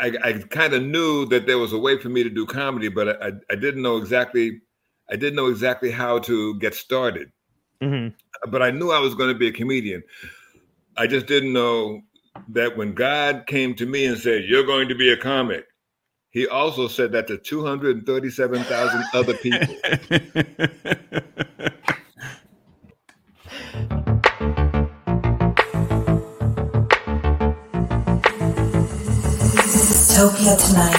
I, I kind of knew that there was a way for me to do comedy, but I, I didn't know exactly I didn't know exactly how to get started. Mm-hmm. But I knew I was going to be a comedian. I just didn't know that when God came to me and said, "You're going to be a comic," He also said that to 237,000 other people. Topia tonight.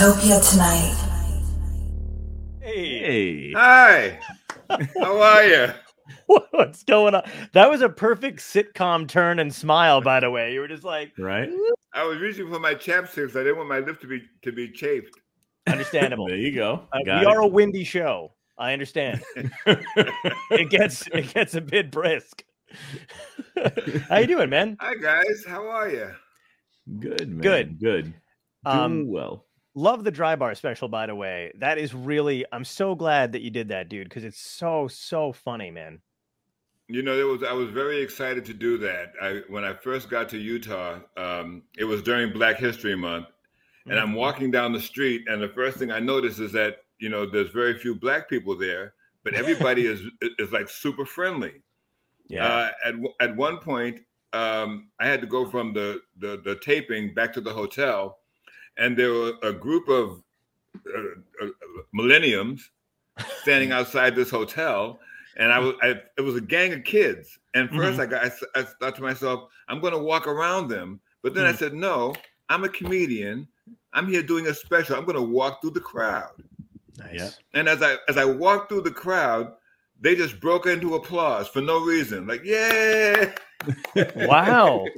Topia tonight. Hey. Hi. How are you? What's going on? That was a perfect sitcom turn and smile, by the way. You were just like, right? I was reaching for my chapsticks. I didn't want my lip to be to be chafed. Understandable. there you go. Uh, we Got are a windy show. I understand. it gets it gets a bit brisk. How you doing, man? Hi guys. How are you? good, man. Good. Good. Doing Um, well. Love the dry bar special, by the way. That is really. I'm so glad that you did that, dude, because it's so so funny, man. You know, it was I was very excited to do that. I when I first got to Utah, um, it was during Black History Month, and I'm Mhm. walking down the street, and the first thing I notice is that you know there's very few black people there, but everybody is is like super friendly. Yeah. Uh, at at one point, um, I had to go from the, the the taping back to the hotel, and there were a group of uh, uh, millenniums standing outside this hotel, and I was I, it was a gang of kids. And 1st I got I, I thought to myself, I'm going to walk around them, but then I said, no, I'm a comedian. I'm here doing a special. I'm going to walk through the crowd. nice. yeah. And as I as I walked through the crowd, they just broke into applause for no reason. Like, yeah. Wow.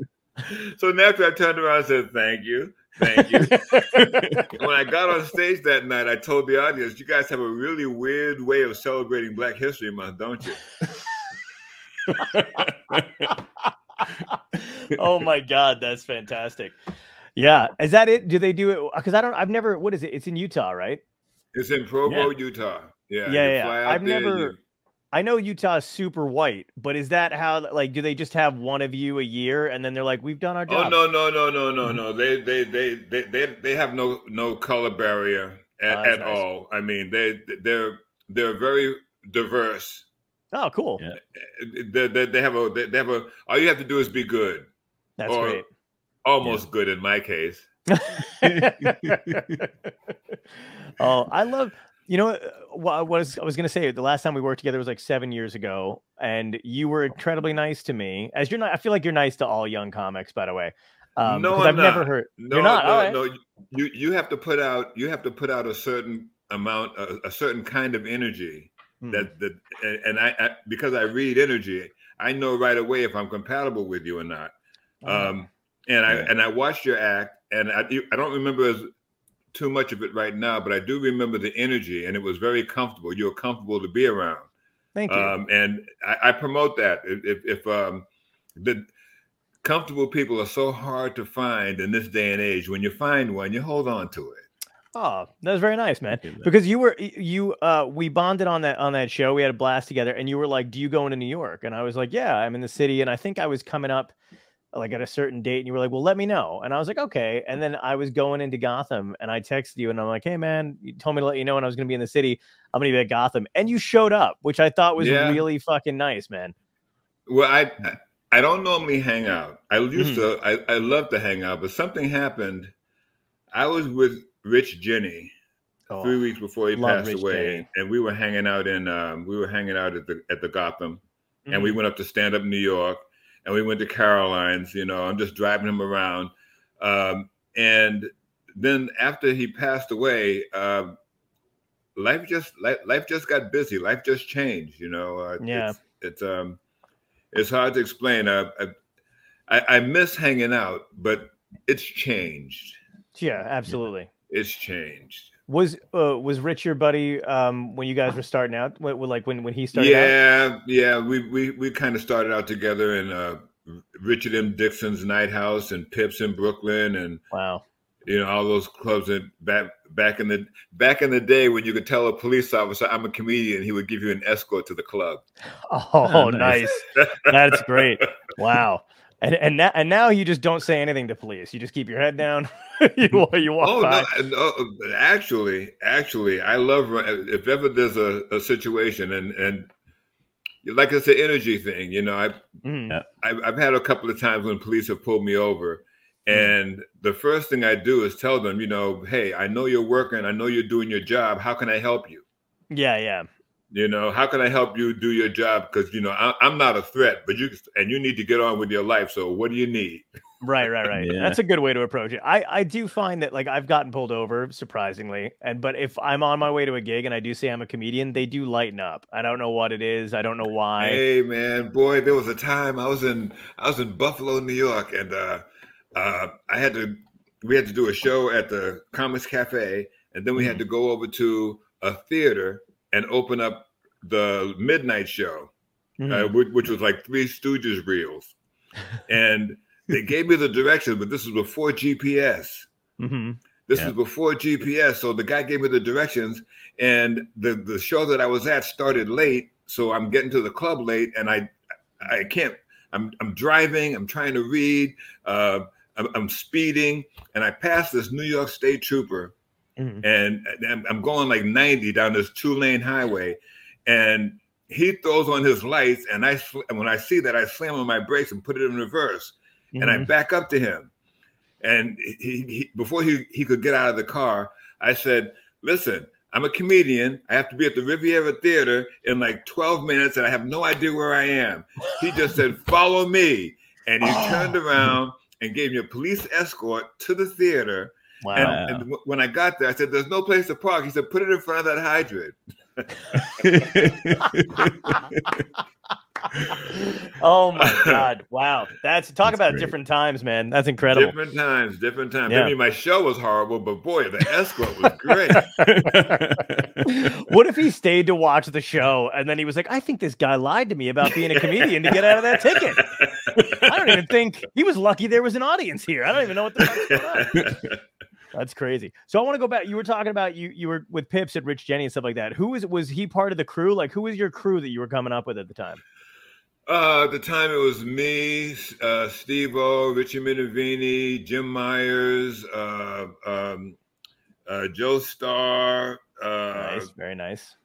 So naturally I turned around and said, Thank you. Thank you. When I got on stage that night, I told the audience, you guys have a really weird way of celebrating Black History Month, don't you? oh my god, that's fantastic. Yeah, is that it? Do they do it? Because I don't. I've never. What is it? It's in Utah, right? It's in Provo, Utah. Yeah. Yeah, yeah. I've there, never- you- I know Utah is super white, but is that how? Like, do they just have one of you a year, and then they're like, "We've done our Oh job." no, no, no, no, no, mm-hmm. no. They they they they they, they have no no color barrier ah, at, Oh, at nice. all. I mean, they they're they're very diverse. Oh, cool. Yeah. They, they, they have a they have a all you have to do is be good. That's Or- great. Almost good in my case. oh, I love. You know uh, what I was I was gonna say the last time we worked together was like seven years ago, and you were incredibly nice to me. As you're not, I feel like you're nice to all young comics, by the way. Um, No, I've never heard. No, you're not. no, right. no. You you have to put out you have to put out a certain amount a, a certain kind of energy Hmm. that that and and I, I because I read energy, I know right away if I'm compatible with you or not. Oh, Um, and I Yeah. and I watched your act, and I I don't remember as too much of it right now, but I do remember the energy, and it was very comfortable. You were comfortable to be around, Thank you. um, and I, I promote that. If, if, if um, the comfortable people are so hard to find in this day and age, when you find one, you hold on to it. Oh, that was very nice, man. Give that. Because you were you uh we bonded on that on that show. We had a blast together, and you were like, "Do you go into New York?" And I was like, "Yeah, I'm in the city." And I think I was coming up like at a certain date, and you were like, "Well, let me know." And I was like, "Okay." And then I was going into Gotham, and I texted you, and I'm like, "Hey, man, you told me to let you know when I was going to be in the city. I'm going to be at Gotham," and you showed up, which I thought was Yeah. really fucking nice, man. Well, I I don't normally hang out. I used Mm-hmm. to. I, I love to hang out, but something happened. I was with Rich Jeni Oh, three weeks before he passed Rich away, Jeni. and we were hanging out in um, we were hanging out at the at the Gotham, and we mhm. went up to stand up New York, and we went to Caroline's. You know, I'm just driving him around, um, and then after he passed away, um, life just life, life just got busy. Life just changed. You know, uh, Yeah. it's, it's um, it's hard to explain. Uh, I, I I miss hanging out, but it's changed. yeah, absolutely. It's changed. Was uh, was Rich your buddy um, when you guys were starting out? What, like when when he started? Yeah, out? yeah. We we we kind of started out together in uh, Richard M. Dixon's White House and Pips in Brooklyn, and wow, you know all those clubs that back back in the back in the day when you could tell a police officer I'm a comedian, he would give you an escort to the club. Oh, oh nice. That's great. Wow. And and now, and now you just don't say anything to police. You just keep your head down. you, you walk oh, by. No, no, actually, actually, I love if ever there's a, a situation and and like it's an energy thing. You know, I mm. I've, I've had a couple of times when police have pulled me over, mm. and the first thing I do is tell them, you know, hey, I know you're working, I know you're doing your job. How can I help you? Yeah, yeah you know how can i help you do your job? Because you know I, am not a threat but you and you need to get on with your life so what do you need? Right right right. Yeah. that's a good way to approach it. I i do find that like i've gotten pulled over surprisingly and but if i'm on my way to a gig and i do say i'm a comedian they do lighten up. I don't know what it is. I don't know why. Hey man boy there was a time i was in i was in buffalo new york and uh uh i had to we had to do a show at the comics cafe and then we had mm-hmm. to go over to a theater and open up the midnight show, uh, mm-hmm. uh, which, which, was like Three Stooges reels, and they gave me the directions, but this was before GPS. Mm-hmm. This yeah. was before GPS, so the guy gave me the directions, and the the show that I was at started late, so I'm getting to the club late, and I I can't. I'm I'm driving. I'm trying to read. Uh, I'm, I'm speeding, and I pass this New York State trooper Mm-hmm. And, and I'm going like 90 down this two lane highway, and he throws on his lights, and I and when I see that, I slam on my brakes and put it in reverse, mm-hmm. and I mm-hmm. back up to him, and he, he before he he could get out of the car, I said, "Listen, I'm a comedian. I have to be at the Riviera Theater in like 12 minutes, and I have no idea where I am." He just said, "Follow me," and he oh. turned around and gave me a police escort to the theater Wow. And, and, when I got there, I said, "There's no place to park." He said, "Put it in front of that hydrant." oh my god! Wow, that's talk that's about great. different times, man. That's incredible. Different times, different times. Yeah. I mean, my show was horrible, but boy, the escort was great. what if he stayed to watch the show and then he was like, "I think this guy lied to me about being a comedian to get out of that ticket." I don't even think he was lucky there was an audience here. I don't even know what the fuck's going on. That's crazy. So I want to go back. You were talking about you you were with Pips at Rich Jeni and stuff like that. Who was was he part of the crew? Like who was your crew that you were coming up with at the time? Uh, at the time, it was me, uh, Steve O, Richie Minervini, Jim Myers, uh, um, uh, Joe Starr. Uh, nice, very nice.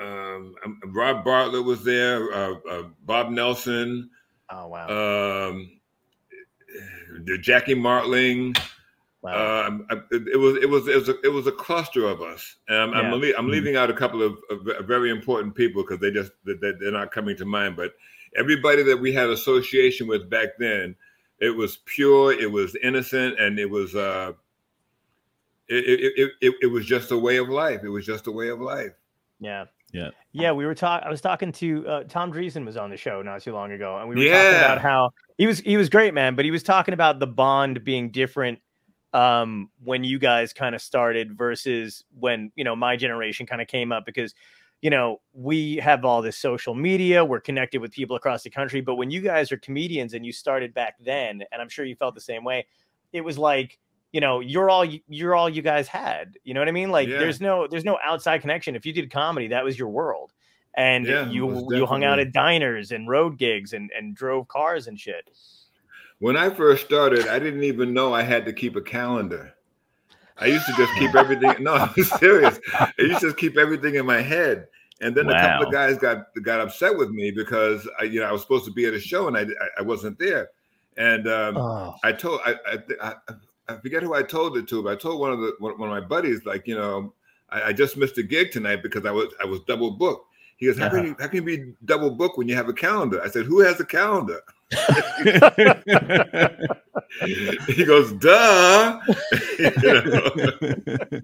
Um, um Rob Bartlett was there. Uh, uh, Bob Nelson. Oh wow. Um, the Jackie Martling. Wow. Um, it was it was it was a, it was a cluster of us, and I'm yeah. I'm, I'm, mm-hmm. leaving out a couple of, of very important people because they just they, they're not coming to mind. But everybody that we had association with back then, it was pure, it was innocent, and it was uh, it it, it, it was just a way of life. It was just a way of life. Yeah. Yeah. Yeah, we were talking. I was talking to uh, Tom Dreesen was on the show not too long ago, and we were yeah. talking about how he was he was great, man. But he was talking about the bond being different um, when you guys kind of started versus when you know my generation kind of came up because you know we have all this social media we're connected with people across the country but when you guys are comedians and you started back then and i'm sure you felt the same way it was like you know you're all you're all you guys had you know what i mean? Like yeah. there's no there's no outside connection. If you did comedy that was your world. And yeah, you you hung out at diners and road gigs and and drove cars and shit when I first started, I didn't even know I had to keep a calendar. I used to just keep everything. No, I'm serious. I used to just keep everything in my head. And then wow. a couple of guys got got upset with me because I, you know, I was supposed to be at a show and I I wasn't there. And um, oh. I told I, I, I forget who I told it to, but I told one of the one, of my buddies like you know I, I, just missed a gig tonight because I was I was double booked. He goes, how can you how can you be double booked when you have a calendar? I said, who has a calendar? he goes, duh.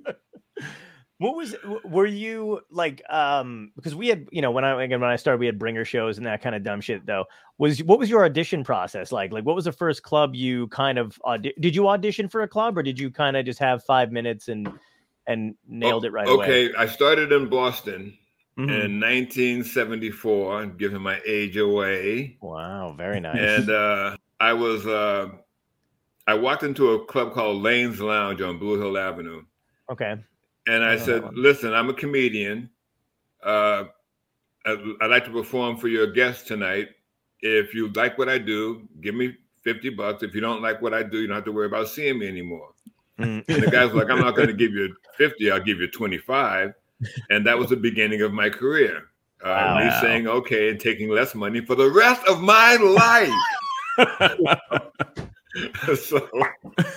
what was were you like um because we had you know when i again when i started we had bringer shows and that kind of dumb shit though was what was your audition process like like what was the first club you kind of audi- did you audition for a club or did you kind of just have five minutes and and nailed it right away. Okay, I started in Boston Mhm. in 1974, and giving my age away. Wow, very nice. And uh, I was, uh, I walked into a club called Lane's Lounge on Blue Hill Avenue, okay. and I I said, "Listen, I'm a comedian. Uh, I'd, I'd like to perform for your guests tonight. If you like what I do, give me 50 bucks. If you don't like what I do, you don't have to worry about seeing me anymore." Mm. And the guy's like, I'm not going to give you 50, I'll give you 25. And that was the beginning of my career. Uh, Wow. Me saying, okay, and taking less money for the rest of my life. so,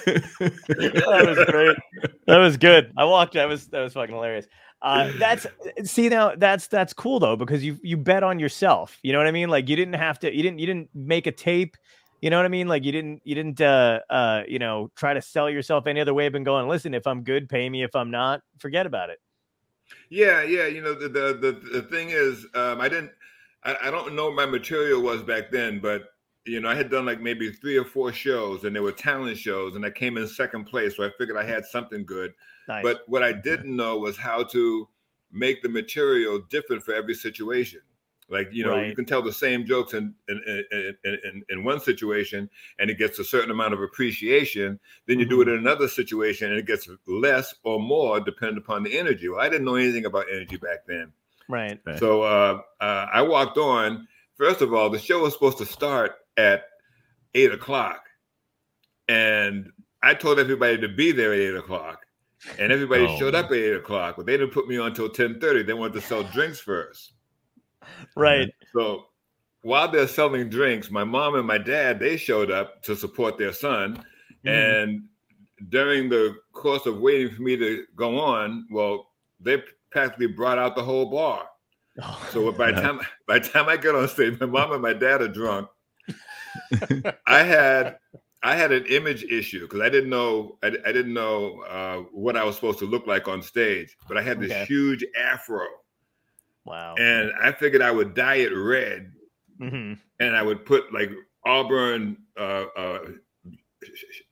that was great. That was good. I walked. That was that was fucking hilarious. Uh, that's see now that's that's cool though because you you bet on yourself. You know what I mean? Like you didn't have to. You didn't you didn't make a tape. You know what I mean? Like you didn't you didn't uh uh you know try to sell yourself any other way. But going listen, if I'm good, pay me. If I'm not, forget about it. Yeah, yeah. You know, the, the, the, the thing is, um, I didn't, I, I don't know what my material was back then, but, you know, I had done like maybe three or four shows and they were talent shows and I came in second place. So I figured I had something good. Nice. But what I didn't know was how to make the material different for every situation. Like you know, you can tell the same jokes in in, in in in in one situation, and it gets a certain amount of appreciation. Then you do Mm-hmm. it in another situation, and it gets less or more, depending upon the energy. Well, I didn't know anything about energy back then, right. Right. so uh, uh, I walked on. First of all, the show was supposed to start at eight o'clock, and I told everybody to be there at eight o'clock, and everybody Oh, showed up at eight o'clock. But they didn't put me on until ten thirty. They wanted to sell drinks first. Right. So while they're selling drinks, my mom and my dad they showed up to support their son, Mhm. and during the course of waiting for me to go on, well, they practically brought out the whole bar. So by the time by the time I get on stage, my mom and my dad are drunk. I had I had an image issue because I didn't know I, I didn't know uh, what I was supposed to look like on stage, but I had this Okay. huge afro, wow. and I figured I would dye it red, hmm and I would put like auburn uh, uh,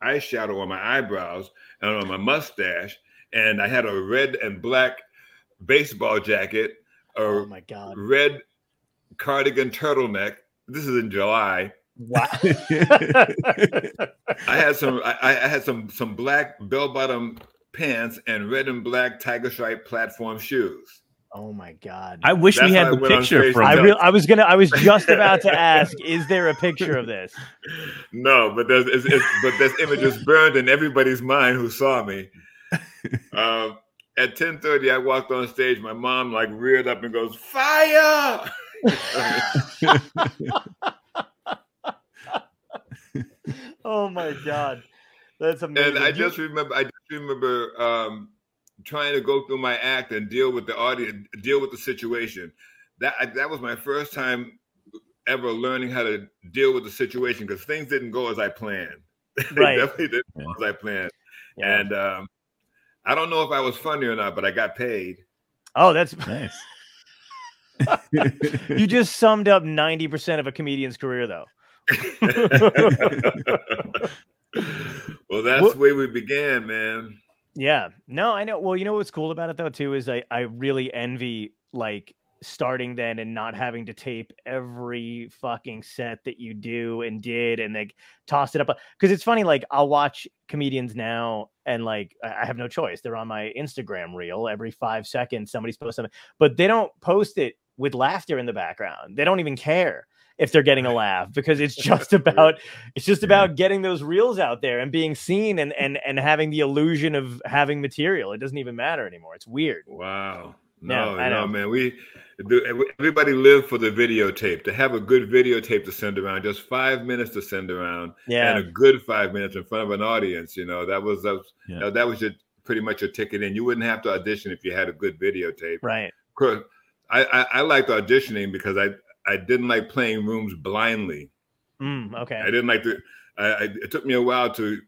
eyeshadow on my eyebrows and on my mustache, and I had a red and black baseball jacket, a Oh my god. red cardigan turtleneck. This is in July. Wow. I had some. I, I had some some black bell bottom pants and red and black tiger stripe platform shoes. Oh my god. I wish That's we had I the picture stage from I to real I was gonna I was just about to ask, is there a picture of this? No, but there's it's, it's, but there's images burned in everybody's mind who saw me. Um, at 10:30, I walked on stage. My mom like reared up and goes, "Fire!" Oh my god. That's amazing. and I just remember, I just remember um, trying to go through my act and deal with the audience, deal with the situation. That I, that was my first time ever learning how to deal with the situation because things didn't go as I planned. They Right. definitely didn't Yeah. go as I planned. Yeah. And um, I don't know if I was funny or not, but I got paid. oh, that's nice. you just summed up 90% of a comedian's career though. well, that's What- the way we began, man. Yeah. No, I know. Well, you know what's cool about it though too is I I really envy like starting then and not having to tape every fucking set that you do and did and like toss it up because it's funny like I'll watch comedians now and like I have no choice. They're on my Instagram reel every 5 seconds somebody's post something, but they don't post it with laughter in the background. They don't even care if they're getting a laugh because it's just about it's just about getting those reels out there and being seen and and and having the illusion of having material. It doesn't even matter anymore. It's weird. Wow. No, no, know. man. We everybody lived for the videotape. To have a good videotape to send around, just five minutes to send around, Yeah. and a good five minutes in front of an audience. You know, that was that was, Yeah. that was your pretty much your ticket in. You wouldn't have to audition if you had a good videotape. right. Of course, I, I, I liked auditioning because I I didn't like playing rooms blindly. Mm, okay. I didn't like to. I, I, it took me a while to,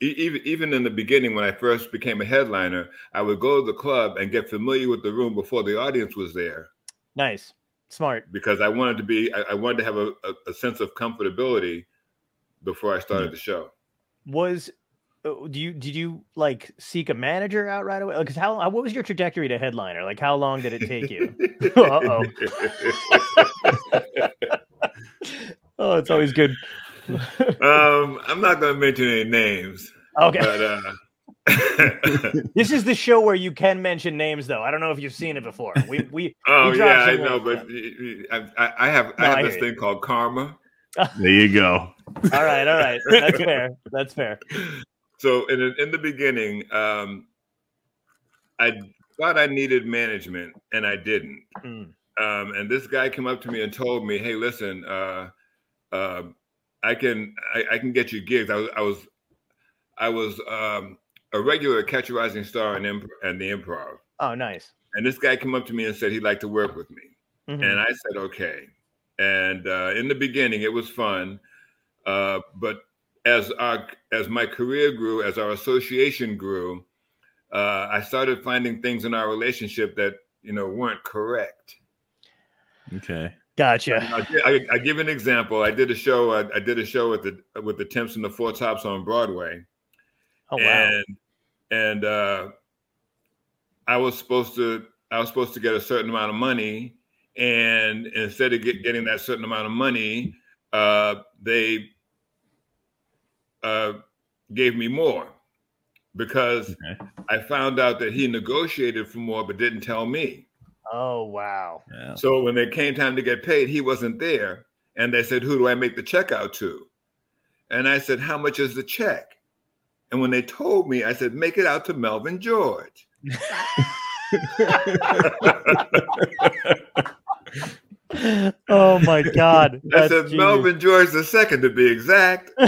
even even in the beginning when I first became a headliner, I would go to the club and get familiar with the room before the audience was there Nice. Smart. because I wanted to be. I, I wanted to have a, a, a sense of comfortability before I started Yeah. the show. Was do you did you like seek a manager out right away? Because how, how what was your trajectory to headliner? Like how long did it take you? Uh-oh. oh, it's always good. um, I'm not going to mention any names. Okay. But, uh, this is the show where you can mention names, though. I don't know if you've seen it before. We we. oh we yeah, I know, but I, I, I have No, I I have this hear you. thing called karma. There you go. all right, all right. That's fair. That's fair. So in the- in the beginning, um, I thought I needed management, and I didn't. Mm. Um, and this guy came up to me and told me, "Hey, listen, uh, uh, I can I, I can get you gigs. I was I was I was um, a regular at Catch a Rising Star and imp- and the Improv. Oh, nice. And this guy came up to me and said he'd like to work with me. Mhm. And I said, okay. And uh, in the beginning, it was fun. Uh, but as our as my career grew, as our association grew, uh, I started finding things in our relationship that you know weren't correct. Okay. Gotcha. I, I, I give an example. I did a show. I, I did a show with the with the Temps and the Four Tops on Broadway, Oh wow. and and uh, I was supposed to I was supposed to get a certain amount of money, and instead of get, getting that certain amount of money, uh, they uh, gave me more because Okay. I found out that he negotiated for more but didn't tell me. Oh wow. Yeah. So when it came time to get paid, he wasn't there, and they said, "Who do I make the check out to?" And I said, "How much is the check?" And when they told me, I said, "Make it out to Melvin George." oh my god. I That's said, genius. Melvin George the second to be exact.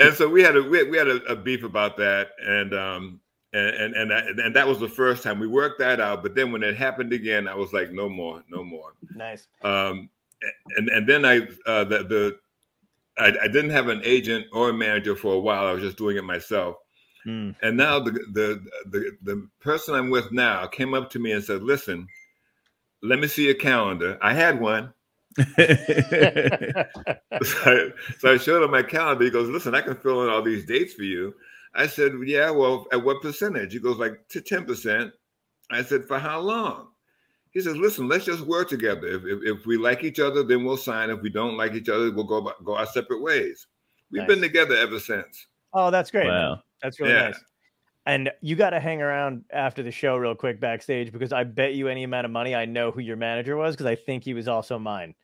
and so we had a we, we had a, a beef about that, and um and and and that, and that was the first time we worked that out. But then when it happened again, I was like, no more, no more. nice. Um, and and then I uh, the the I, I didn't have an agent or a manager for a while. I was just doing it myself. Mm. And now the, the the the person I'm with now came up to me and said, "Listen, let me see your calendar." I had one, so I, so I showed him my calendar. He goes, "Listen, I can fill in all these dates for you." I said, "Yeah, well, at what percentage?" He goes, "Like to ten percent." I said, "For how long?" He says, "Listen, let's just work together. If, if, if we like each other, then we'll sign. If we don't like each other, we'll go by- go our separate ways." We've Nice. been together ever since. Oh, that's great. wow. That's really Yeah. nice. And you got to hang around after the show real quick backstage because I bet you any amount of money I know who your manager was because I think he was also mine.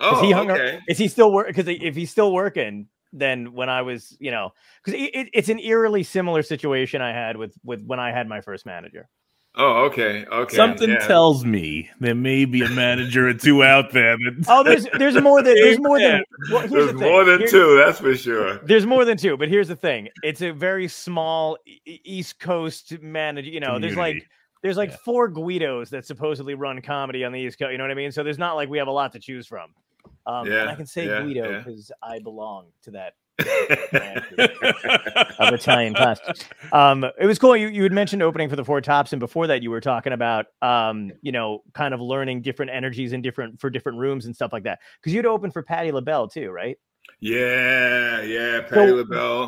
Oh, he hung okay. Is he still work? Because if he's still working, then when I was, you know, because it, it- it's an eerily similar situation I had with with when I had my first manager. Oh, okay. Okay. Something yeah. tells me there may be a manager or two out there. That, Oh, there's there's more than there's more than well, There's the more than Here- two, that's for sure. There's more than two, but here's the thing: it's a very small East Coast manager. You know, there's like there's like Yeah. four Guidos that supposedly run comedy on the East Coast. You know what I mean? So there's not like we have a lot to choose from. Um, and I can say yeah, Guido yeah. because I belong to that of Italian class. Um, it was cool. You you had mentioned opening for the Four Tops, and before that, you were talking about um, you know, kind of learning different energies and different for different rooms and stuff like that. Because you'd open for Patti LaBelle too, right? yeah, yeah. Patti So, LaBelle,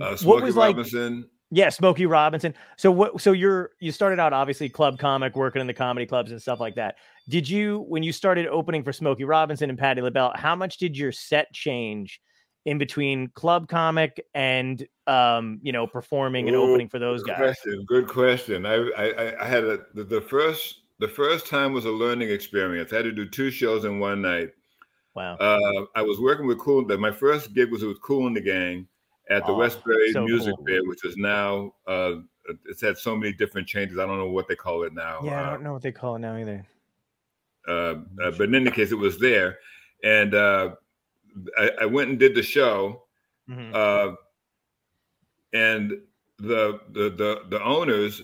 uh, what Smokey was like- Robinson. Yeah, Smokey Robinson. So what? So you're you started out obviously club comic, working in the comedy clubs and stuff like that. Did you when you started opening for Smokey Robinson and Patti LaBelle? How much did your set change in between club comic and um you know performing and Ooh, opening for those good guys? Question. Good question. I, I, I- I had a the, the first the first time was a learning experience. I had to do two shows in one night. Wow. Uh, I was working with Cool. My first gig was with Kool and the Gang at the Oh, Westbury so Music cool. Fair, which is now uh, it's had so many different changes. I don't know what they call it now. yeah, I Uh, don't know what they call it now either. uh, uh, but in any case, it was there, and uh, I, I went and did the show, Mhm. uh, and the, the the the owners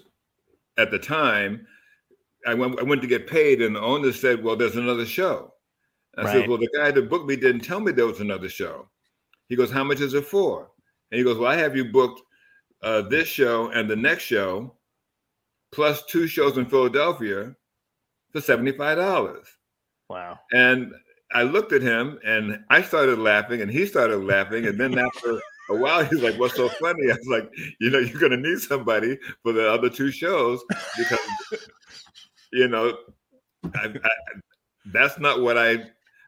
at the time, I went I went to get paid, and the owner said, "Well, there's another show." I Right. said, "Well, the guy that booked me didn't tell me there was another show." He goes, "How much is it for?" And he goes, "Well, I have you booked uh, this show and the next show, plus two shows in Philadelphia, for seventy five dollars." Wow. and I looked at him and I started laughing and he started laughing. And then after a while, he's like, What's so funny? I was like, You know, you're going to need somebody for the other two shows because, you know, I, I, that's not what I,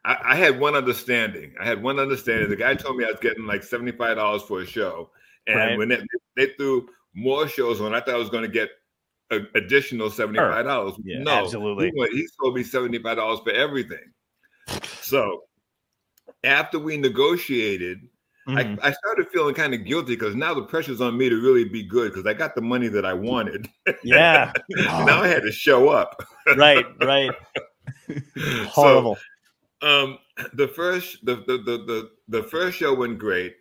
I, I. had one understanding. I had one understanding. The guy told me I was getting like $75 for a show. And right. when they, they threw more shows on, I thought I was going to get a, additional $75. Sure. Yeah, no, absolutely. He, he told me $75 for everything. So after we negotiated, mm-hmm. I, I, started feeling kind of guilty because now the pressure's on me to really be good because I got the money that I wanted. Yeah. now I had to show up. right, right. Horrible. So, um, the first the, the the the the first show went great.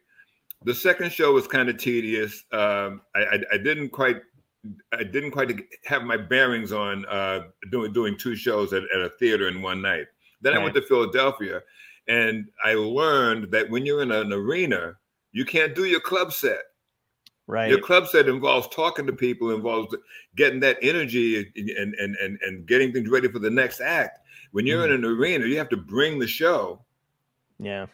The second show was kind of tedious. Um, I, I, I didn't quite I didn't quite have my bearings on uh, doing doing two shows at, at a theater in one night. Then right. I went to Philadelphia, and I learned that when you're in an arena, you can't do your club set. Right. Your club set involves talking to people, involves getting that energy and and and, and getting things ready for the next act. When you're mm-hmm. in an arena, you have to bring the show. Yeah.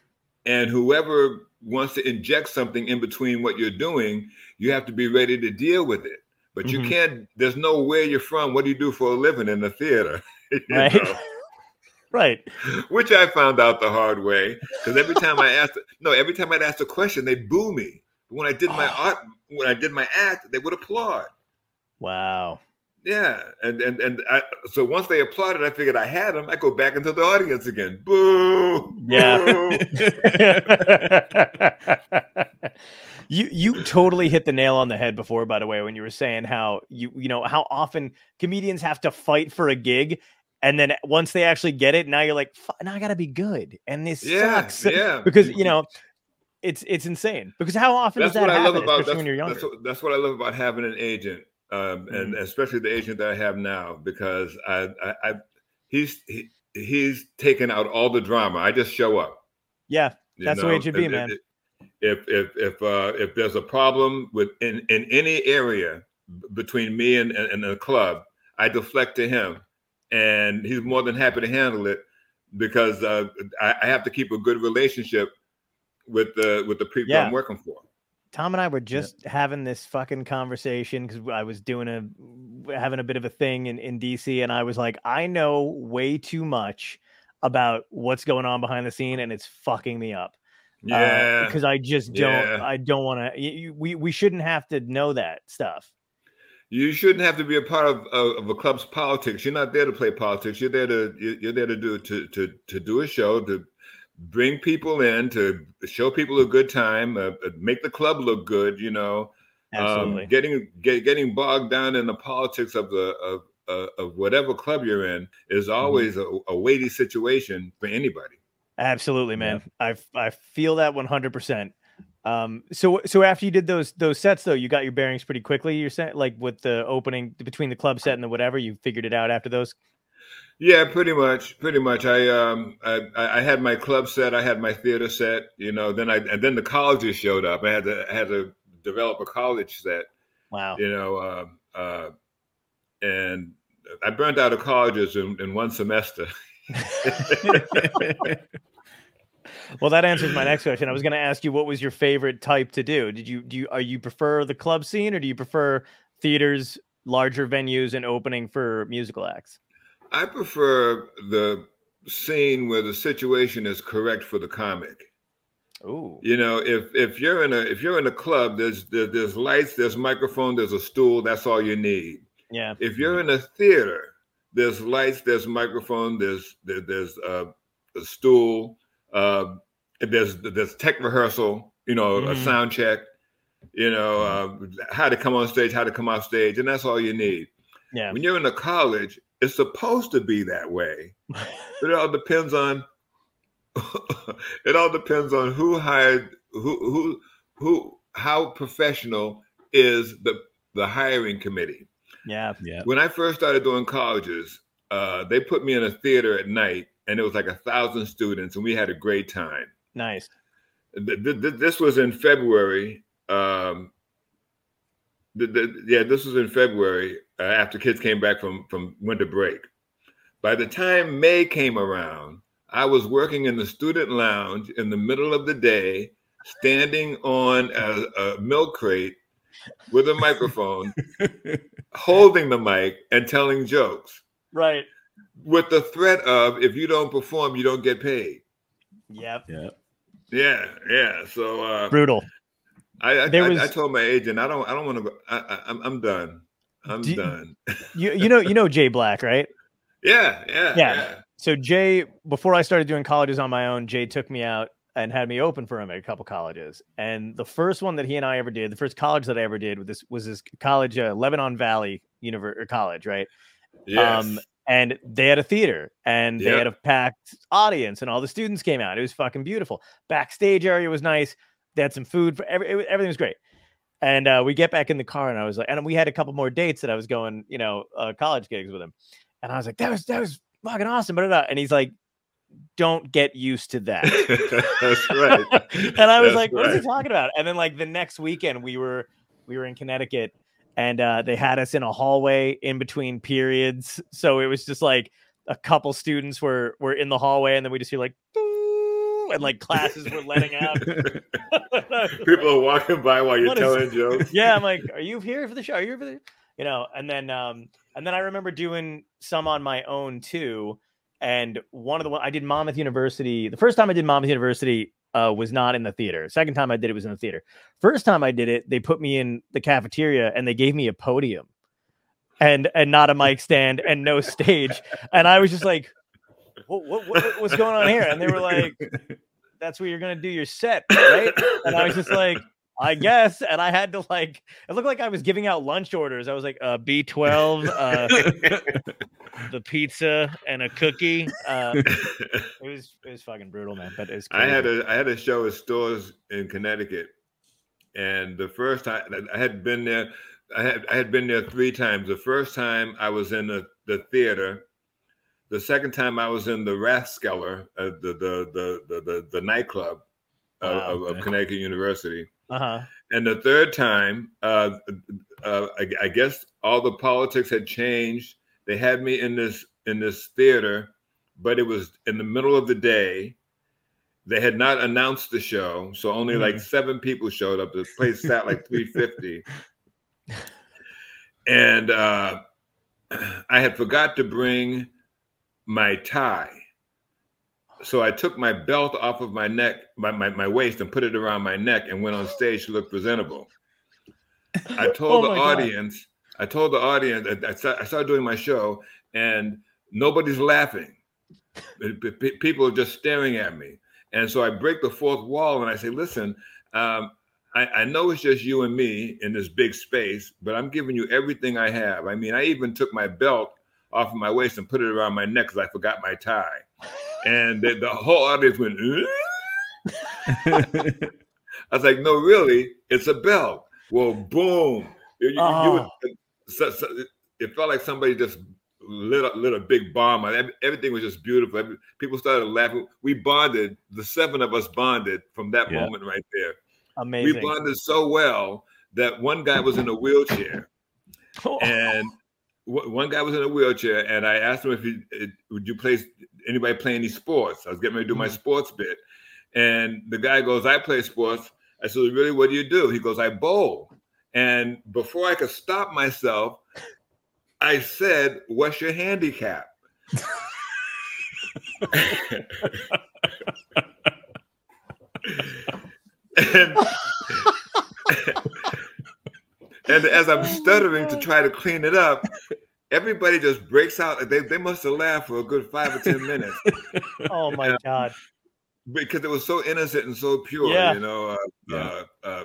And whoever wants to inject something in between what you're doing, you have to be ready to deal with it. But mm-hmm. you can't, there's no where you're from. What do you do for a living in the theater? right. Right. Which I found out the hard way because every time I asked, no, every time I'd ask a question, they boo me. But when I did my art, when I did my act, they would applaud. Wow. Yeah, and and and I, so once they applauded, I figured I had them. I go back into the audience again. Boo! Yeah. you you totally hit the nail on the head before, by the way, when you were saying how you you know how often comedians have to fight for a gig and then once they actually get it, now you're like, now I gotta be good, and this yeah, sucks. Yeah, because you know, it's it's insane. Because how often that's does that what happen, I love about that's, when you're younger? That's what, that's what I love about having an agent, um, and mm. especially the agent that I have now, because I, I, I he's he, he's taken out all the drama. I just show up. Yeah, that's know? the way it should be, man. If if if uh, if there's a problem with in in any area between me and and, and the club, I deflect to him and he's more than happy to handle it because uh, I, I, have to keep a good relationship with the with the people yeah. I'm working for. Tom and I were just yeah. having this fucking conversation because I was doing a having a bit of a thing in, in DC, and I was like, I know way too much about what's going on behind the scene, and it's fucking me up. Uh, yeah, because uh, I just don't. Yeah. I don't want to. We we shouldn't have to know that stuff. You shouldn't have to be a part of, of, of, a club's politics. You're not there to play politics. You're there to you're there to do to to to do a show to bring people in to show people a good time, uh, uh make the club look good. You know, um, getting get, getting bogged down in the politics of the of uh, of whatever club you're in is mm-hmm. always mm-hmm. a, a weighty situation for anybody. Absolutely, man. Yeah. I I feel that 100. Um, so so after you did those those sets though, you got your bearings pretty quickly. You're saying like with the opening between the club set and the whatever, you figured it out after those. Yeah, pretty much, pretty much. I um I, I had my club set, I had my theater set, you know. Then I and then the colleges showed up. I had to I had to develop a college set. Wow. You know, uh, uh, and I burnt out of colleges in, in one semester. well, that answers my next question. I was going to ask you what was your favorite type to do. Did you do you are you prefer the club scene or do you prefer theaters, larger venues, and opening for musical acts? I prefer the scene where the situation is correct for the comic. Oh, you know, if if you're in a if you're in a club, there's there, there's lights, there's microphone, there's a stool. That's all you need. Yeah. If you're in a theater, there's lights, there's microphone, there's there, there's uh, a stool, uh, there's there's tech rehearsal, you know, mm-hmm. a sound check, you know, uh, how to come on stage, how to come off stage, and that's all you need. Yeah. When you're in a college, it's supposed to be that way, but it all depends on. it all depends on who hired who who who how professional is the the hiring committee. Yeah, yeah. When I first started doing colleges, uh, they put me in a theater at night and it was like a thousand students, and we had a great time. Nice. This was in February. Um, yeah, this was in February uh, after kids came back from from winter break. By the time May came around, I was working in the student lounge in the middle of the day, standing on a, a milk crate with a microphone, holding the mic and telling jokes Right. With the threat of if you don't perform, you don't get paid. Yep. Yeah. Yeah, yeah. So uh, Brutal. I I, There I was- I told my agent I don't I don't want to. I, I, I'm I'm done. I'm Do done. You you know you know Jay Black, right? Yeah, yeah, Yeah. yeah. So Jay, before I started doing colleges on my own, Jay took me out and had me open for him at a couple colleges. And the first one that he and I ever did, the first college that I ever did with this was this college, uh, Lebanon Valley University College, right? Yes. Um, and they had a theater and they had a packed audience and all the students came out. It was fucking beautiful. Backstage area was nice. They had some food for every, it everything was great. And uh, we get back in the car and I was like, and we had a couple more dates that I was going, you know, uh, college gigs with him. And I was like, that was, that was fucking awesome. blah, blah, blah. And he's like, don't get used to that. That's right. and I was That's like, what is he talking about? And then like the next weekend we were we were in Connecticut and uh they had us in a hallway in between periods. So it was just like a couple students were were in the hallway and then we just hear like and like classes were letting out. People are walking by while you're What is- telling jokes. yeah, I'm like, are you here for the show? Are you here for the you know? And then um and then I remember doing some on my own too. And one of the one I did Monmouth University. The first time I did Monmouth University uh, was not in the theater. Second time I did it was in the theater. First time I did it, they put me in the cafeteria and they gave me a podium, and and not a mic stand and no stage. And I was just like, what, what, what what's going on here? And they were like, that's where you're gonna do your set, right? And I was just like, I guess. And I had to like, it looked like I was giving out lunch orders. I was like, uh, B12, uh, the pizza, and a cookie. Uh, it was it was fucking brutal, man. But it's I had a I had a show at Storrs in Connecticut, and the first time I had been there, I had I had been there three times. The first time I was in the, the theater. The second time I was in the Rathskeller, uh, the, the, the the the the nightclub Wow, of, of. Connecticut University. Uh huh. And the third time, uh, uh, I, I guess all the politics had changed. They had me in this in this theater, but it was in the middle of the day. They had not announced the show, so only like seven people showed up. The place sat like 350. And uh, I had forgot to bring my tie. So I took my belt off of my neck, my, my, my waist, and put it around my neck and went on stage to look presentable. I told Oh the my God. audience, I told the audience, I, I sta- I started doing my show, and nobody's laughing. People are just staring at me. And so I break the fourth wall and I say, listen, um, I, I know it's just you and me in this big space, but I'm giving you everything I have. I mean, I even took my belt off of my waist and put it around my neck because I forgot my tie. And the, the whole audience went? I was like, no, really, it's a bell. Well, boom. You- you- Oh. so- so- it felt like somebody just lit a, lit a big bomb. Everything was just beautiful. Every- people started laughing. We bonded. The seven of us bonded from that Yeah. moment right there. Amazing. We bonded so well that one guy was in a wheelchair oh. and w- one guy was in a wheelchair and i asked him if he would you play anybody play any sports? I was getting ready to do my Mhm. sports bit. And the guy goes i play sports. I said really what do you do? He goes i bowl. And before i could stop myself i said what's your handicap? And and as I'm stuttering to try to clean it up, everybody just breaks out. They, they must have laughed for a good five or ten minutes oh my god. because it was so innocent and so pure. Yeah. You know, uh, Yeah. uh, uh,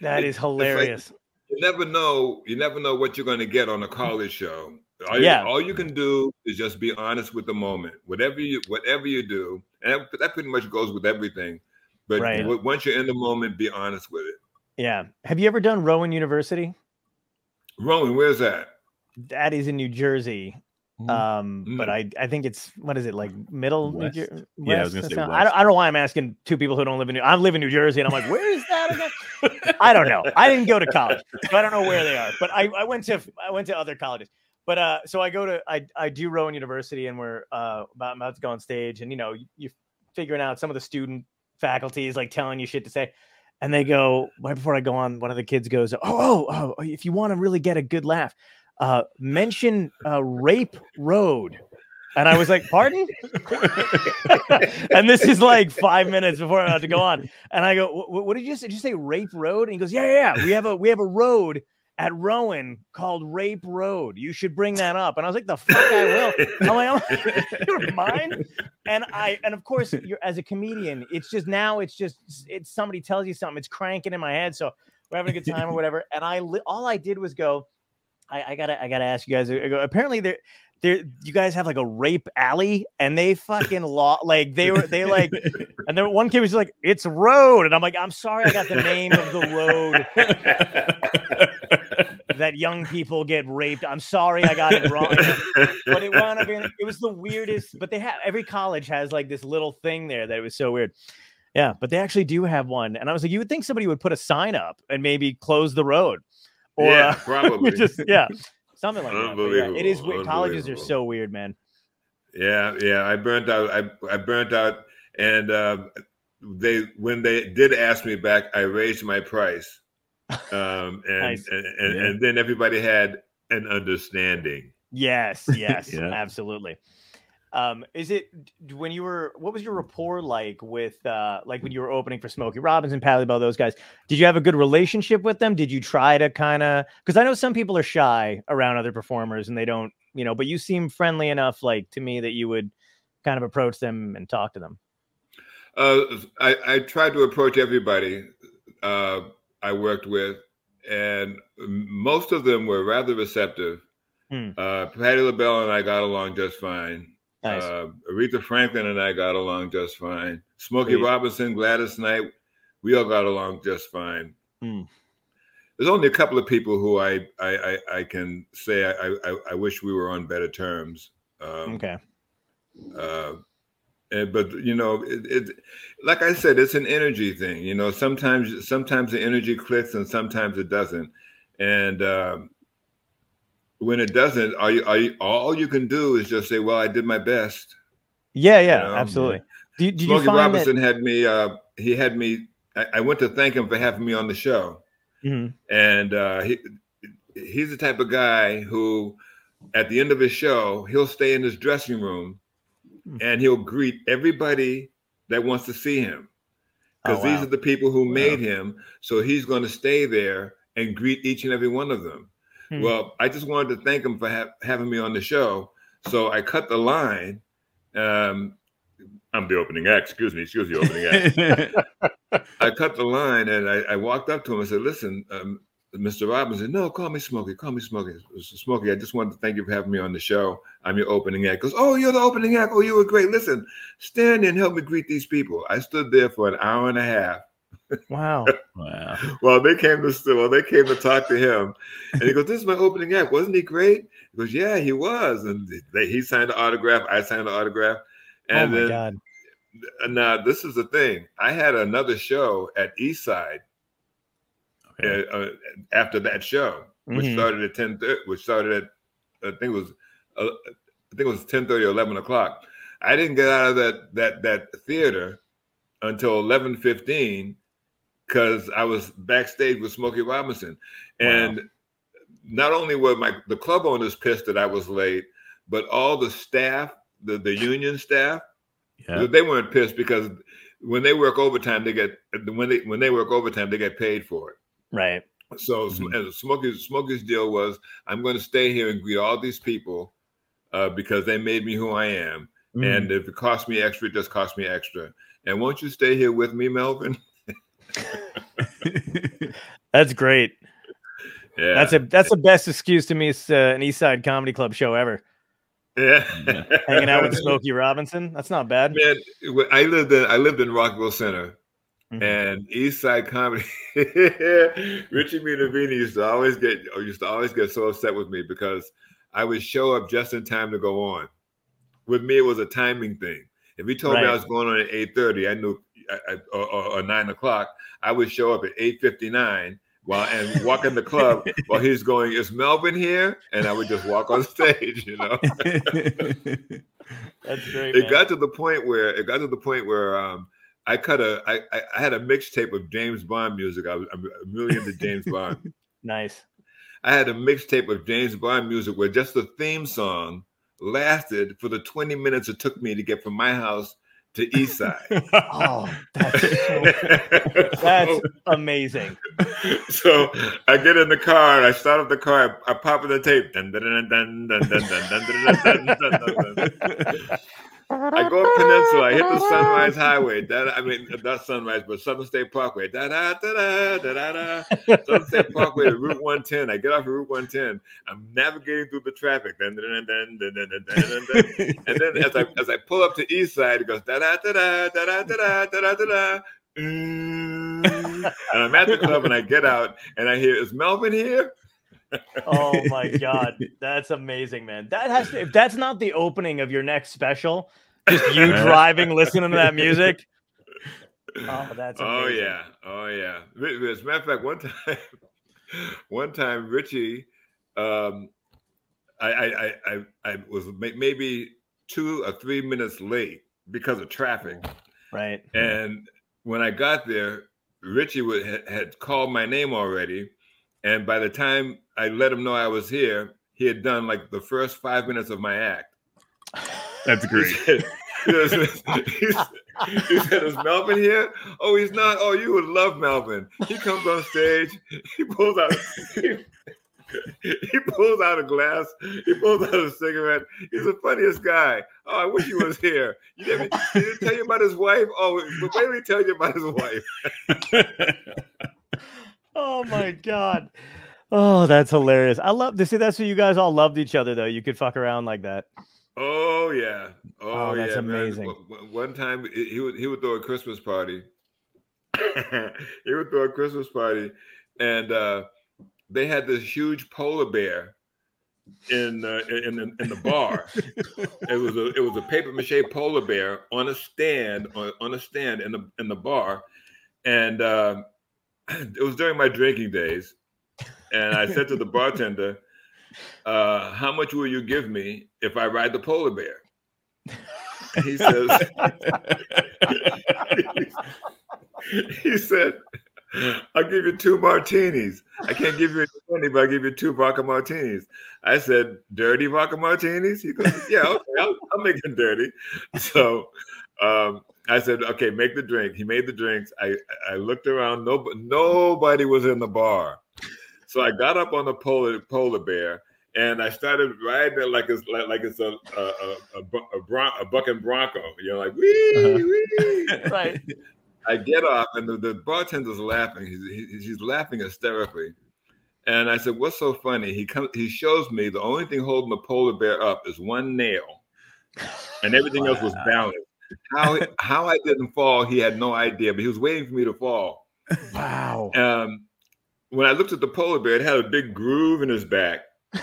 That It- is it's like- hilarious. you never know. You never know what you're going to get on a college show. All Yeah. You, all you can do is just be honest with the moment. Whatever you whatever you do, and that, that pretty much goes with everything. But Right. once you're in the moment, be honest with it. Yeah. Have you ever done Rowan University? Rowan, where's that? That is in New Jersey. Mhm. Um, but Mm. I I think it's what is it like middle New West? Yeah, I was gonna say not- I don't, I don't know why I'm asking two people who don't live in New I live in New Jersey and I'm like, where is that again? I don't know. I didn't go to college, so I don't know where they are. But I, I went to I went to other colleges. but uh, so I go to I I do Rowan University, and we're uh about, about to go on stage, and you know you, you're figuring out some of the student faculty is like telling you shit to say, and they go right before I go on. One of the kids goes, "Oh, oh, oh if you want to really get a good laugh, uh, mention uh, Rape Road." And I was like, "Pardon?" and this is like five minutes before I'm about to go on. And I go, "What did you say? Did you say Rape Road?" And he goes, "Yeah, yeah, yeah. We have a we have a road at Rowan called Rape Road. You should bring that up." And I was like, "The fuck I will." I'm like, "Oh, "You're mine." And I and of course, you're as a comedian, it's just now it's just it's somebody tells you something, it's cranking in my head. So we're having a good time or whatever. And I all I did was go. I, I gotta I gotta ask you guys. I go, Apparently, there there you guys have like a rape alley, and they fucking law like they were they like and then one kid was like, "It's road," and I'm like, "I'm sorry, I got the name of the road that young people get raped. I'm sorry, I got it wrong." but it wound up it was the weirdest. But they have every college has like this little thing there that it was so weird. Yeah, but they actually do have one, and I was like, you would think somebody would put a sign up and maybe close the road, or yeah, uh, probably. just yeah, something like that. Yeah, it is weird. Colleges are so weird, man. Yeah, yeah. I burnt out. I I burnt out, and uh, they when they did ask me back, I raised my price, um, and, Nice. and, and Yeah. and then everybody had an understanding. Yes, yes, Yeah. absolutely. Um, is it when you were what was your rapport like with uh like when you were opening for Smokey Robinson, Patti LaBelle, those guys? Did you have a good relationship with them? Did you try to kind of because I know some people are shy around other performers and they don't, you know, but you seem friendly enough, like to me, that you would kind of approach them and talk to them. Uh, I, I tried to approach everybody uh, I worked with, and most of them were rather receptive. Hmm. Uh, Patti LaBelle and I got along just fine. Nice. Uh, Aretha Franklin and I got along just fine. Smokey Sweet. Robinson, Gladys Knight, we all got along just fine. Hmm. There's only a couple of people who I I, I, I can say I, I I wish we were on better terms. Um, okay. uh, and, but you know, it, it like I said, it's an energy thing. You know, sometimes sometimes the energy clicks and sometimes it doesn't. And um, when it doesn't, all you, all you all you can do is just say, "Well, I did my best." Yeah, yeah, know, absolutely. Did you Smokey Robinson had me. Uh, he had me. I, I went to thank him for having me on the show, that? Mhm. and uh, he he's the type of guy who, at the end of his show, he'll stay in his dressing room. And he'll greet everybody that wants to see him, because Oh, these are the people who made him. So he's going to stay there and greet each and every one of them. Hmm. Well, I just wanted to thank him for ha- having me on the show. So I cut the line. Um, I'm the opening act. Excuse me. Excuse the opening act. I cut the line and I, I walked up to him and said, "Listen, um, Mr. Robinson, no, call me Smokey. Call me Smokey. Smokey, I just wanted to thank you for having me on the show. I'm your opening act." He goes, "Oh, you're the opening act. Oh, you were great. Listen, stand there and help me greet these people." I stood there for an hour and a half Wow. wow. well, they came to well, they came to talk to him, and he goes, "This is my opening act. Wasn't he great?" He goes, "Yeah, he was." And they, he signed the autograph. I signed the autograph, oh and my then god. now this is the thing. I had another show at Eastside Okay. Uh, uh, after that show, which Mhm. started at ten. Which started at I think it was uh, I think it was ten thirty or eleven o'clock. I didn't get out of that that that theater until eleven fifteen because I was backstage with Smokey Robinson, and not only were my the club owners pissed that I was late, but all the staff, the the union staff, Yeah. they weren't pissed because when they work overtime, they get when they when they work overtime, they get paid for it. Right. So Mhm. and Smokey's Smokey's deal was I'm going to stay here and greet all these people uh, because they made me who I am, Mm. and if it costs me extra, it just costs me extra. And won't you stay here with me, Melvin? That's great. Yeah, That's a that's the best excuse to miss uh, an East Side Comedy Club show ever. yeah. Hanging out with Smokey Robinson. That's not bad. Man, I lived in I lived in Rockville Center, Mhm. and East Side Comedy. Richie Minervini used to always get used to always get so upset with me because I would show up just in time to go on. With me, it was a timing thing. If he told me I was going on at eight thirty, I knew, I, I, or, or, or nine o'clock. I would show up at eight fifty nine while and walk in the club while he's going, "Is Melvin here?" And I would just walk on stage, you know. That's great. it man. got to the point where it got to the point where um, I cut a I, I had a mixtape of James Bond music. I was I'm really into James Bond. nice. I had a mixtape of James Bond music where just the theme song lasted for the 20 minutes it took me to get from my house to East Side. Oh, that's so, that's amazing. so I get in the car and I start up the car. I, I pop in the tape. Dun, dun, dun, I go up Peninsula. I hit the Sunrise Highway. That I mean, not Sunrise, but Southern State Parkway. Da da da da da da. Southern State Parkway to Route 110. I get off of Route 110. I'm navigating through the traffic. Dun, dun, dun, dun, dun, dun, dun, dun. And then as I as I pull up to East Side, it goes da da da da da da da da da da. Mm. And I'm at the club and I get out and I hear, is Melvin here? Oh my god, that's amazing, man. That has to. If that's not the opening of your next special, just you driving, listening to that music. Oh, that's Oh yeah, oh yeah. Ri- As a matter of fact, one time, one time Richie, um, I, I, I, I, was maybe two or three minutes late because of traffic, right. and when I got there, Richie would, had called my name already, and by the time I let him know I was here, he had done like the first five minutes of my act. That's He great. said, he said- he said, "Is Melvin here? Oh, he's not. Oh, you would love Melvin. He comes on stage. He pulls out. He, he pulls out a glass. He pulls out a cigarette. He's the funniest guy. Oh, I wish he was here. You didn't, he didn't tell you about his wife. Oh, but wait till he tell you about his wife. Oh my god. Oh, that's hilarious. I love to see that's what you guys all loved each other though. You could fuck around like that. Oh yeah. Oh, Oh, that's yeah, man. amazing. One- one- time he would he would throw a Christmas party. he would throw a Christmas party, and uh, they had this huge polar bear in uh, in in, in the bar. it was a it was a paper mache polar bear on a stand on, on a stand in the in the bar, and uh, it was during my drinking days. And I said to the bartender, uh, "How much will you give me if I ride the polar bear?" He says, "He said, I'll give you two martinis. I can't give you any money, but I'll give you two vodka martinis." I said, "Dirty vodka martinis?" He goes, "Yeah, okay, I'll, I'll make them dirty." So um, I said, "Okay, make the drink." He made the drinks. I I looked around. Nobody nobody was in the bar. So I got up on the polar polar bear and I started riding it like it's like, like it's a a a, a, bu- a, bron- a bucking bronco. You know, like wee Uh-huh. wee. Right. I get off and the, the bartender's laughing. He's he, he's laughing hysterically. And I said, "What's so funny?" He comes. He shows me the only thing holding the polar bear up is one nail, and everything else was balanced. How how I didn't fall, he had no idea, but he was waiting for me to fall. Wow. Um, when I looked at the polar bear, it had a big groove in his back.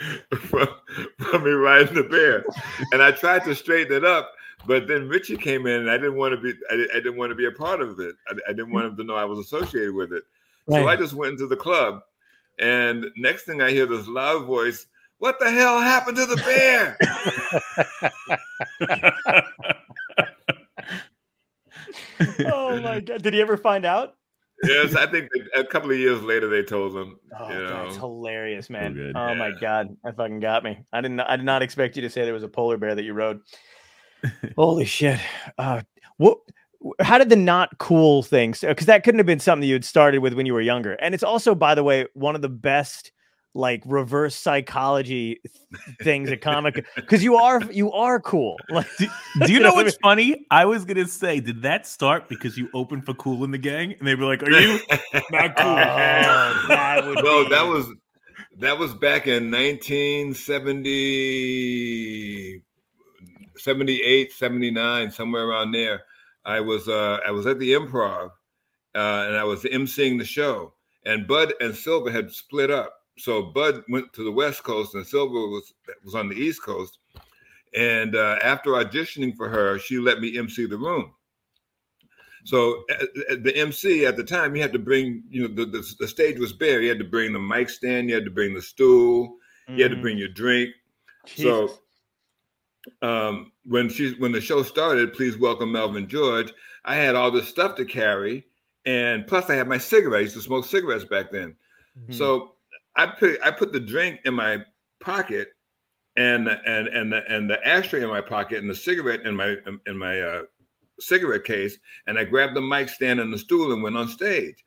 from, from me riding the bear, and I tried to straighten it up, but then Richie came in, and I didn't want to be. I, I didn't want to be a part of it. I, I didn't want him to know I was associated with it. So I just went into the club, and next thing I hear this loud voice. What the hell happened to the bear? oh my god. Did he ever find out? yes, I think a couple of years later they told him. Oh, you know, that's hilarious, man. good. Oh my god, that fucking got me. I didn't. I did not expect you to say there was a polar bear that you rode. Holy shit! Uh, what? How did the not cool things? Because that couldn't have been something you had started with when you were younger. And it's also, by the way, one of the best like reverse psychology things a comic because you are you are cool. Like, Do you You know know what I what's funny? I was gonna say, did that start because you opened for Kool and the Gang, and they were like, "Are you not cool?" oh, that would no, be- that was that was back in 1970, 78, 79, somewhere around there. I was uh, I was at the Improv, uh, and I was emceeing the show. And Budd and Silver had split up, so Budd went to the West Coast, and Silver was was on the East Coast. And uh, after auditioning for her, she let me MC the room. So uh, uh, the MC at the time, you had to bring, you know, the, the, the stage was bare. You had to bring the mic stand, you had to bring the stool, you had to bring your drink. Jesus. So um, when she when the show started, please welcome Melvin George. I had all this stuff to carry, and plus I had my cigarettes. I used to smoke cigarettes back then. Mhm. So I put I put the drink in my pocket, and and and the and the ashtray in my pocket, and the cigarette in my in my uh, cigarette case, and I grabbed the mic stand and the stool and went on stage.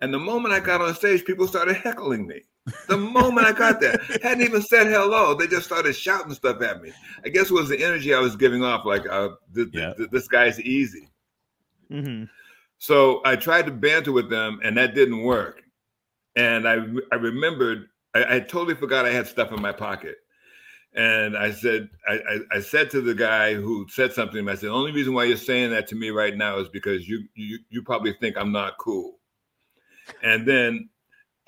And the moment I got on stage, people started heckling me. The moment I got there, hadn't even said hello. They just started shouting stuff at me. I guess it was the energy I was giving off. Like, uh, th- Yeah. th- this guy's easy. Mhm. So I tried to banter with them, and that didn't work. And I I remembered I, I totally forgot I had stuff in my pocket. And I said I, I, I said to the guy who said something I said, the only reason why you're saying that to me right now is because you you you probably think I'm not cool. And then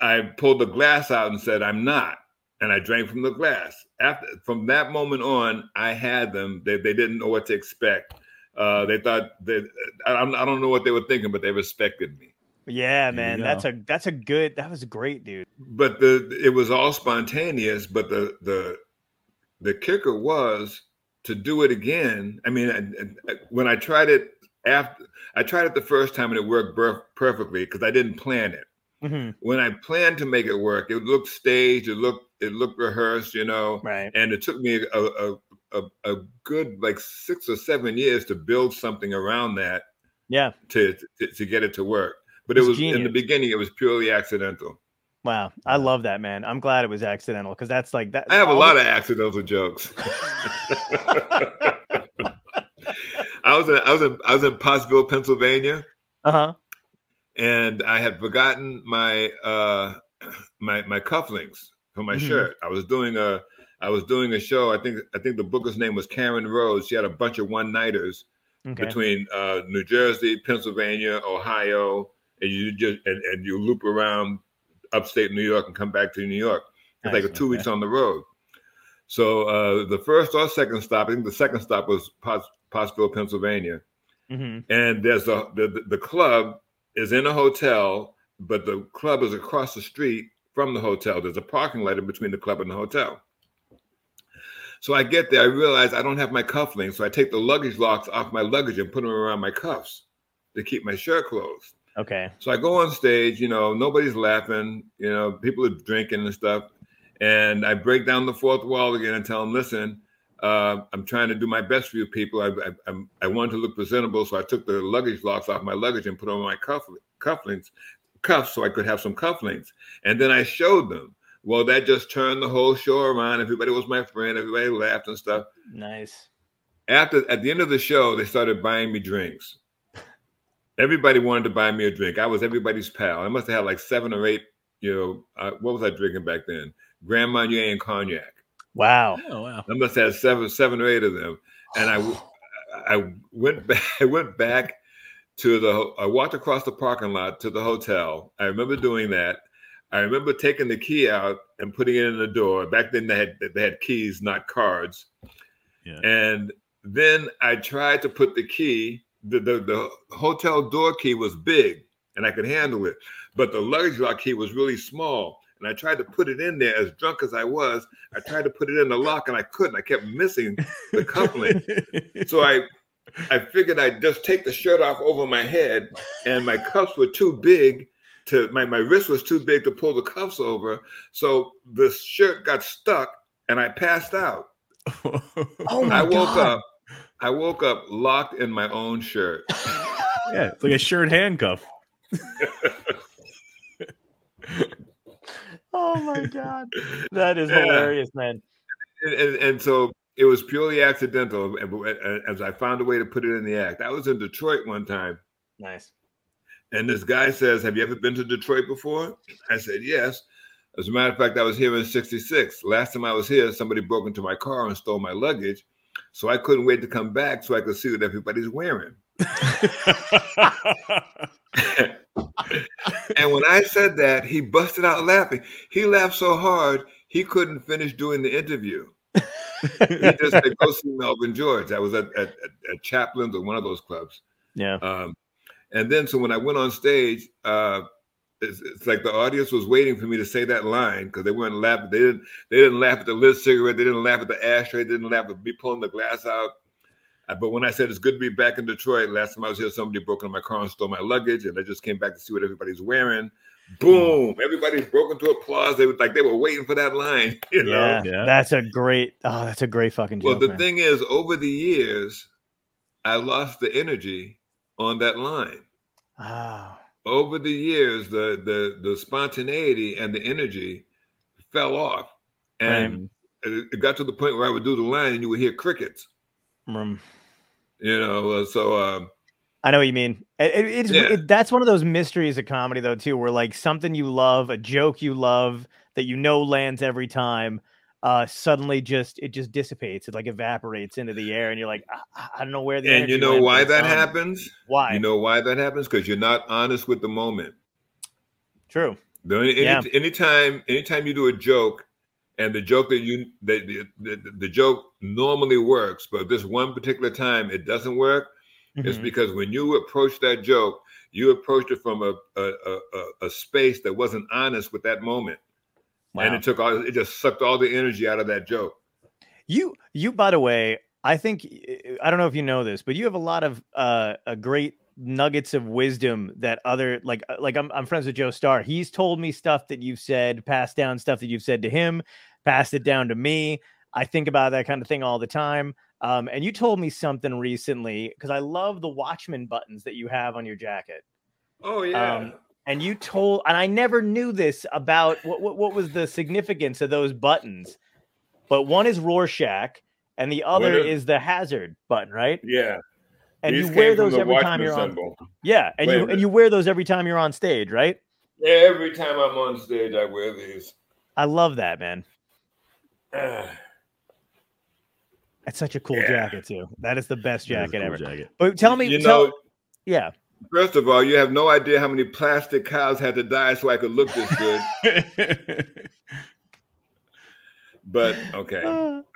I pulled the glass out and said, I'm not. And I drank from the glass. After from that moment on, I had them. They, they didn't know what to expect. Uh, they thought that I, I don't know what they were thinking, but they respected me. Yeah, man. That's a that's a good. That was great, dude. But the it was all spontaneous. But the the the kicker was to do it again. I mean, and- and when I tried it after, I tried it the first time and it worked per- perfectly because I didn't plan it. Mhm. When I planned to make it work, it looked staged. It looked it looked rehearsed. You know. Right. and it took me a, a, a, a good like six or seven years to build something around that Yeah. to to, to get it to work but it was in the beginning it was purely accidental Wow. I love that, man. I'm glad it was accidental because that's like that. i have a lot of accidental jokes i was in i was in i was in pottsville pennsylvania Uh-huh. and i had forgotten my uh my my cufflinks for my Mhm. shirt i was doing a i was doing a show i think i think the booker's name was karen rose she had a bunch of one nighters Okay. between uh, New Jersey, Pennsylvania, Ohio, and you just and, and you loop around upstate New York and come back to New York. It's like Nice, two okay. weeks on the road. So uh, the first or second stop, I think the second stop was Potts, Pottsville, Pennsylvania, hmm and there's a the, the the club is in a hotel, but the club is across the street from the hotel. There's a parking lot in between the club and the hotel. So I get there, I realize I don't have my cufflinks, so I take the luggage locks off my luggage and put them around my cuffs to keep my shirt closed. Okay. So I go on stage, you know, nobody's laughing, you know, people are drinking and stuff. And I break down the fourth wall again and tell them, listen, uh, I'm trying to do my best for you people. I, I, I'm, I wanted to look presentable, so I took the luggage locks off my luggage and put on my cuff, cufflinks, cuffs, so I could have some cufflinks. And then I showed them. Well, that just turned the whole show around. Everybody was my friend. Everybody laughed and stuff. Nice. After at the end of the show, they started buying me drinks. Everybody wanted to buy me a drink. I was everybody's pal. I must have had like seven or eight. You know, uh, what was I drinking back then? Grand Marnier and cognac. Wow. Oh wow. I must have had seven, seven or eight of them. And I, I went back. I went back to the. I walked across the parking lot to the hotel. I remember doing that. I remember taking the key out and putting it in the door. Back then they had they had keys, not cards. Yeah. And then I tried to put the key. The, the the hotel door key was big and I could handle it, but the luggage lock key was really small. And I tried to put it in there as drunk as I was. I tried to put it in the lock and I couldn't. I kept missing the coupling. So I I figured I'd just take the shirt off over my head, and my cuffs were too big to my, my wrist was too big to pull the cuffs over. So the shirt got stuck and I passed out. Oh my I woke God. up. I woke up locked in my own shirt. yeah, it's like a shirt handcuff. Oh my god. That is Yeah. hilarious, man. And, and, and so it was purely accidental and- and- as I found a way to put it in the act. I was in Detroit one time Nice. and this guy says, Have you ever been to Detroit before? I said, Yes. As a matter of fact, I was here in 66. Last time I was here, somebody broke into my car and stole my luggage. So I couldn't wait to come back so I could see what everybody's wearing. And when I said that, he busted out laughing. He laughed so hard he couldn't finish doing the interview. He just said, "Go see Melvin George." I was at at, at, Chaplin's or one of those clubs, yeah. um, And then so when I went on stage, uh, it's, it's like the audience was waiting for me to say that line because they weren't laughing. They didn't. They didn't laugh at the lit cigarette. They didn't laugh at the ashtray. They didn't laugh at me pulling the glass out. But when I said it's good to be back in Detroit, last time I was here, somebody broke into my car and stole my luggage, and I just came back to see what everybody's wearing. Boom! Mm. Everybody's broken to applause. They were like they were waiting for that line. You know? Yeah, Yeah. that's a great. Oh, that's a great fucking joke. Well, the man. thing is, over the years, I lost the energy on that line. Oh, Over the years, the the the spontaneity and the energy fell off, and it it got to the point where I would do the line and you would hear crickets. mm. You know, uh, so um, I know what you mean. It, it- it's Yeah. it- that's one of those mysteries of comedy, though, too, where like something you love, a joke you love that you know lands every time, uh, suddenly just it just dissipates. It like evaporates into the air, and you're like, I, I don't know where the and you know why that gone." happens? Why? You know why that happens? Because you're not honest with the moment. True. The any, Yeah. anytime anytime you do a joke and the joke that you that the, the, the joke normally works, but this one particular time it doesn't work, it's Mhm. because when you approach that joke, you approached it from a, a, a- a space that wasn't honest with that moment. And it took all it just sucked all the energy out of that joke. You you by the way, I think I don't know if you know this, but you have a lot of uh a great nuggets of wisdom that other like uh, like I'm I'm friends with Joe Starr. He's told me stuff that you've said, passed down stuff that you've said to him, passed it down to me. I think about that kind of thing all the time. Um, and you told me something recently because I love the Watchmen buttons that you have on your jacket. Oh Um, and you told, and I never knew this about what, what what was the significance of those buttons. But one is Rorschach, and the other is- the Hazard button, right? yeah. And These you wear those every time you're on. symbol. Yeah, and Wait you and you wear those every time you're on stage, right? Every time I'm on stage, I wear these. I love that, man. That's such a cool Yeah. jacket too. That is the best That is a jacket cool ever. jacket. But tell me, you tell, know, yeah. First of all, you have no idea how many plastic cows had to die so I could look this good. But okay.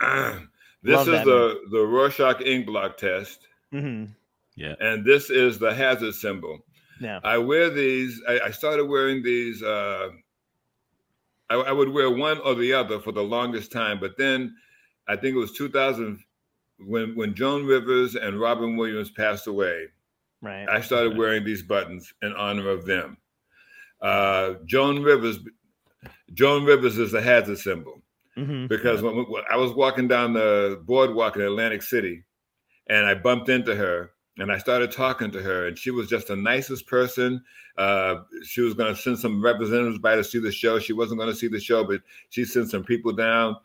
Ah. this Love is that, the the Rorschach inkblot test, mhm. yeah. and this is the hazard symbol. Yeah. I wear these. I, I started wearing these. Uh, I, I would wear one or the other for the longest time, but then I think it was 2000 when when Joan Rivers and Robin Williams passed away. Right. I started wearing these buttons in honor of them. Uh, Joan Rivers. Joan Rivers is a hazard symbol hmm because when, when I was walking down the boardwalk in Atlantic City, and I bumped into her, and I started talking to her, and she was just the nicest person. Uh, she was going to send some representatives by to see the show. She wasn't going to see the show, but she sent some people down.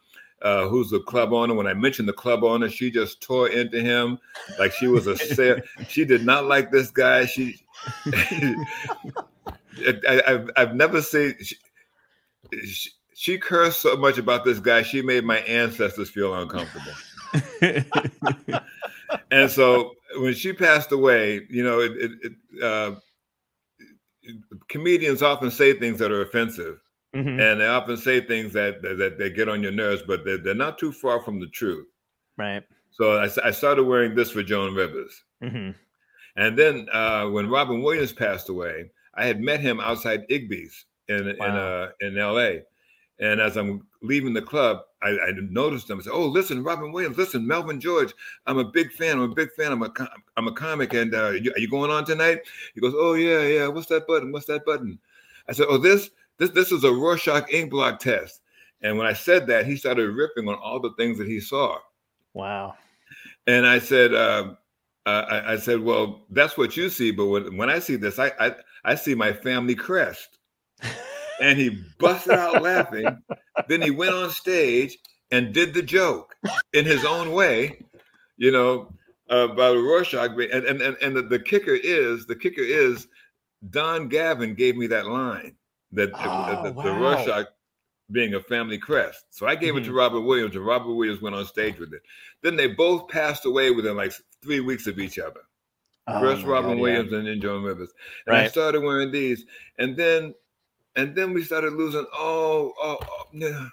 Uh, who's the club owner? When I mentioned the club owner, she just tore into him like she was a. sa- she did not like this guy. She. I, I've I've never seen. She, she, she cursed so much about this guy. She made my ancestors feel uncomfortable. And so when she passed away, you know, it, it, it, uh, comedians often say things that are offensive, hmm and they often say things that that, that they get on your nerves, but they're, they're not too far from the truth. Right. So I, I started wearing this for Joan Rivers. hmm And then uh, when Robin Williams passed away, I had met him outside Igby's in in uh, in L.A. And as I'm leaving the club, I, I noticed him. I said, "Oh, listen, Robin Williams. Listen, Melvin George. I'm a big fan. I'm a big fan. I'm a com- I'm a comic. And uh, you, are you going on tonight?" He goes, "Oh yeah, yeah. What's that button? What's that button?" I said, "Oh, this this this is a Rorschach inkblot test." And when I said that, he started ripping on all the things that he saw. Wow. And I said, um, uh, I, I said, well, that's what you see, but when, when I see this, I, I I see my family crest. And he busted out laughing. Then he went on stage and did the joke in his own way, you know, uh, about Rorschach. And and and, and the, the kicker is the kicker is Don Gavin gave me that line that Oh, the, the, the. Rorschach being a family crest. So I gave it to mm-hmm. Robert Williams, and Robert Williams went on stage with it. Then they both passed away within like three weeks of each other. Oh First Robin God, yeah. Williams and then Joan Rivers. And I started wearing these. And then and then we started losing oh, oh, oh yeah.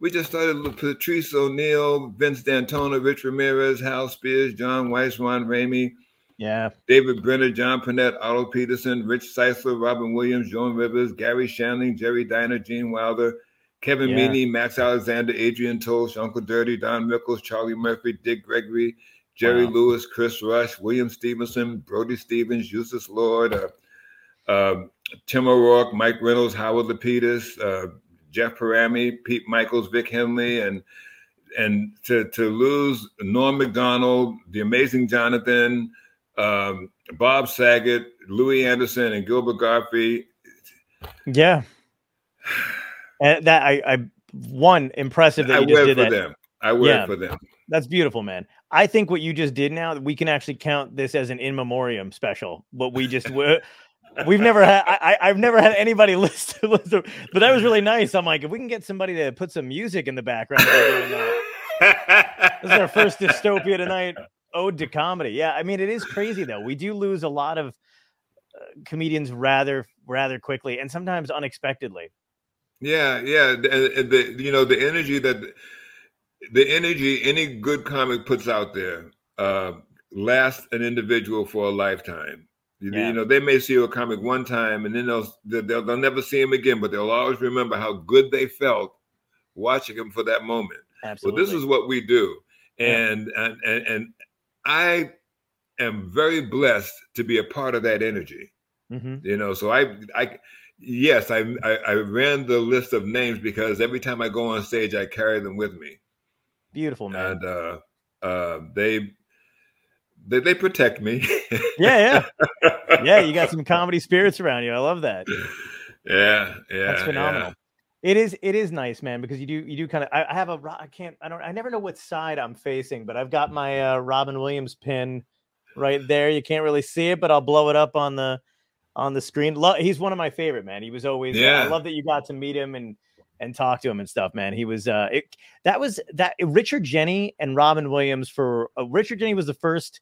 We just started Patrice O'Neal, Vince D'Antona, Rich Ramirez, Hal Spears, John Weiss, Ron Ramey. Yeah. David Brenner, John Pinette, Otto Petersen, Rich Ceisler, Robin Williams, Joan Rivers, Garry Shandling, Jerry Diner, Gene Wilder, Kevin Yeah. Meaney, Max Alexander, Adrian Tosh, Uncle Dirty, Don Rickles, Charlie Murphy, Dick Gregory, Jerry Wow. Lewis, Chris Rush, William Stevenson, Brody Stevens, Eustace Lord, uh, um, Tim O'Rourke, Mike Reynolds, Howard Lapidus, uh, Jeff Parami, Pete Michaels, Vic Henley, and and to to lose Norm Macdonald, the amazing Johnathan, um, Bob Saget, Louie Anderson, and Gilbert Gottfried. Yeah. And that I, I one impressive that I you just did for that. them. I wear Yeah. for them. That's beautiful, man. I think what you just did now, we can actually count this as an in memoriam special. What we just we- we've never had. I, I've never had anybody list, list but that was really nice. I'm like, if we can get somebody to put some music in the background, while we're doing that. this is our first dystopia tonight. Ode to comedy. Yeah, I mean, it is crazy though. We do lose a lot of uh, comedians rather rather quickly and sometimes unexpectedly. Yeah, yeah. The, and the you know the energy that the energy any good comic puts out there uh, lasts an individual for a lifetime. You, Yeah. you know they may see a comic one time and then they'll, they'll they'll never see him again, but they'll always remember how good they felt watching him for that moment. Absolutely. Well, this is what we do, Yeah. and and and, and I am very blessed to be a part of that energy hmm you know so i i yes I, I i ran the list of names because every time i go on stage i carry them with me beautiful, man. and uh uh they they, they protect me yeah, yeah, yeah. You got some comedy spirits around you. I love that. yeah yeah That's yeah. It is it is nice, man, because you do you do kind of I, I have a I can't I don't I never know what side I'm facing, but I've got my uh, Robin Williams pin right there. You can't really see it, but I'll blow it up on the on the screen. Lo- he's one of my favorite, man. He was always uh, I love that you got to meet him and and talk to him and stuff, man. He was uh it, that was that Richard Jeni and Robin Williams for uh, Richard Jeni was the first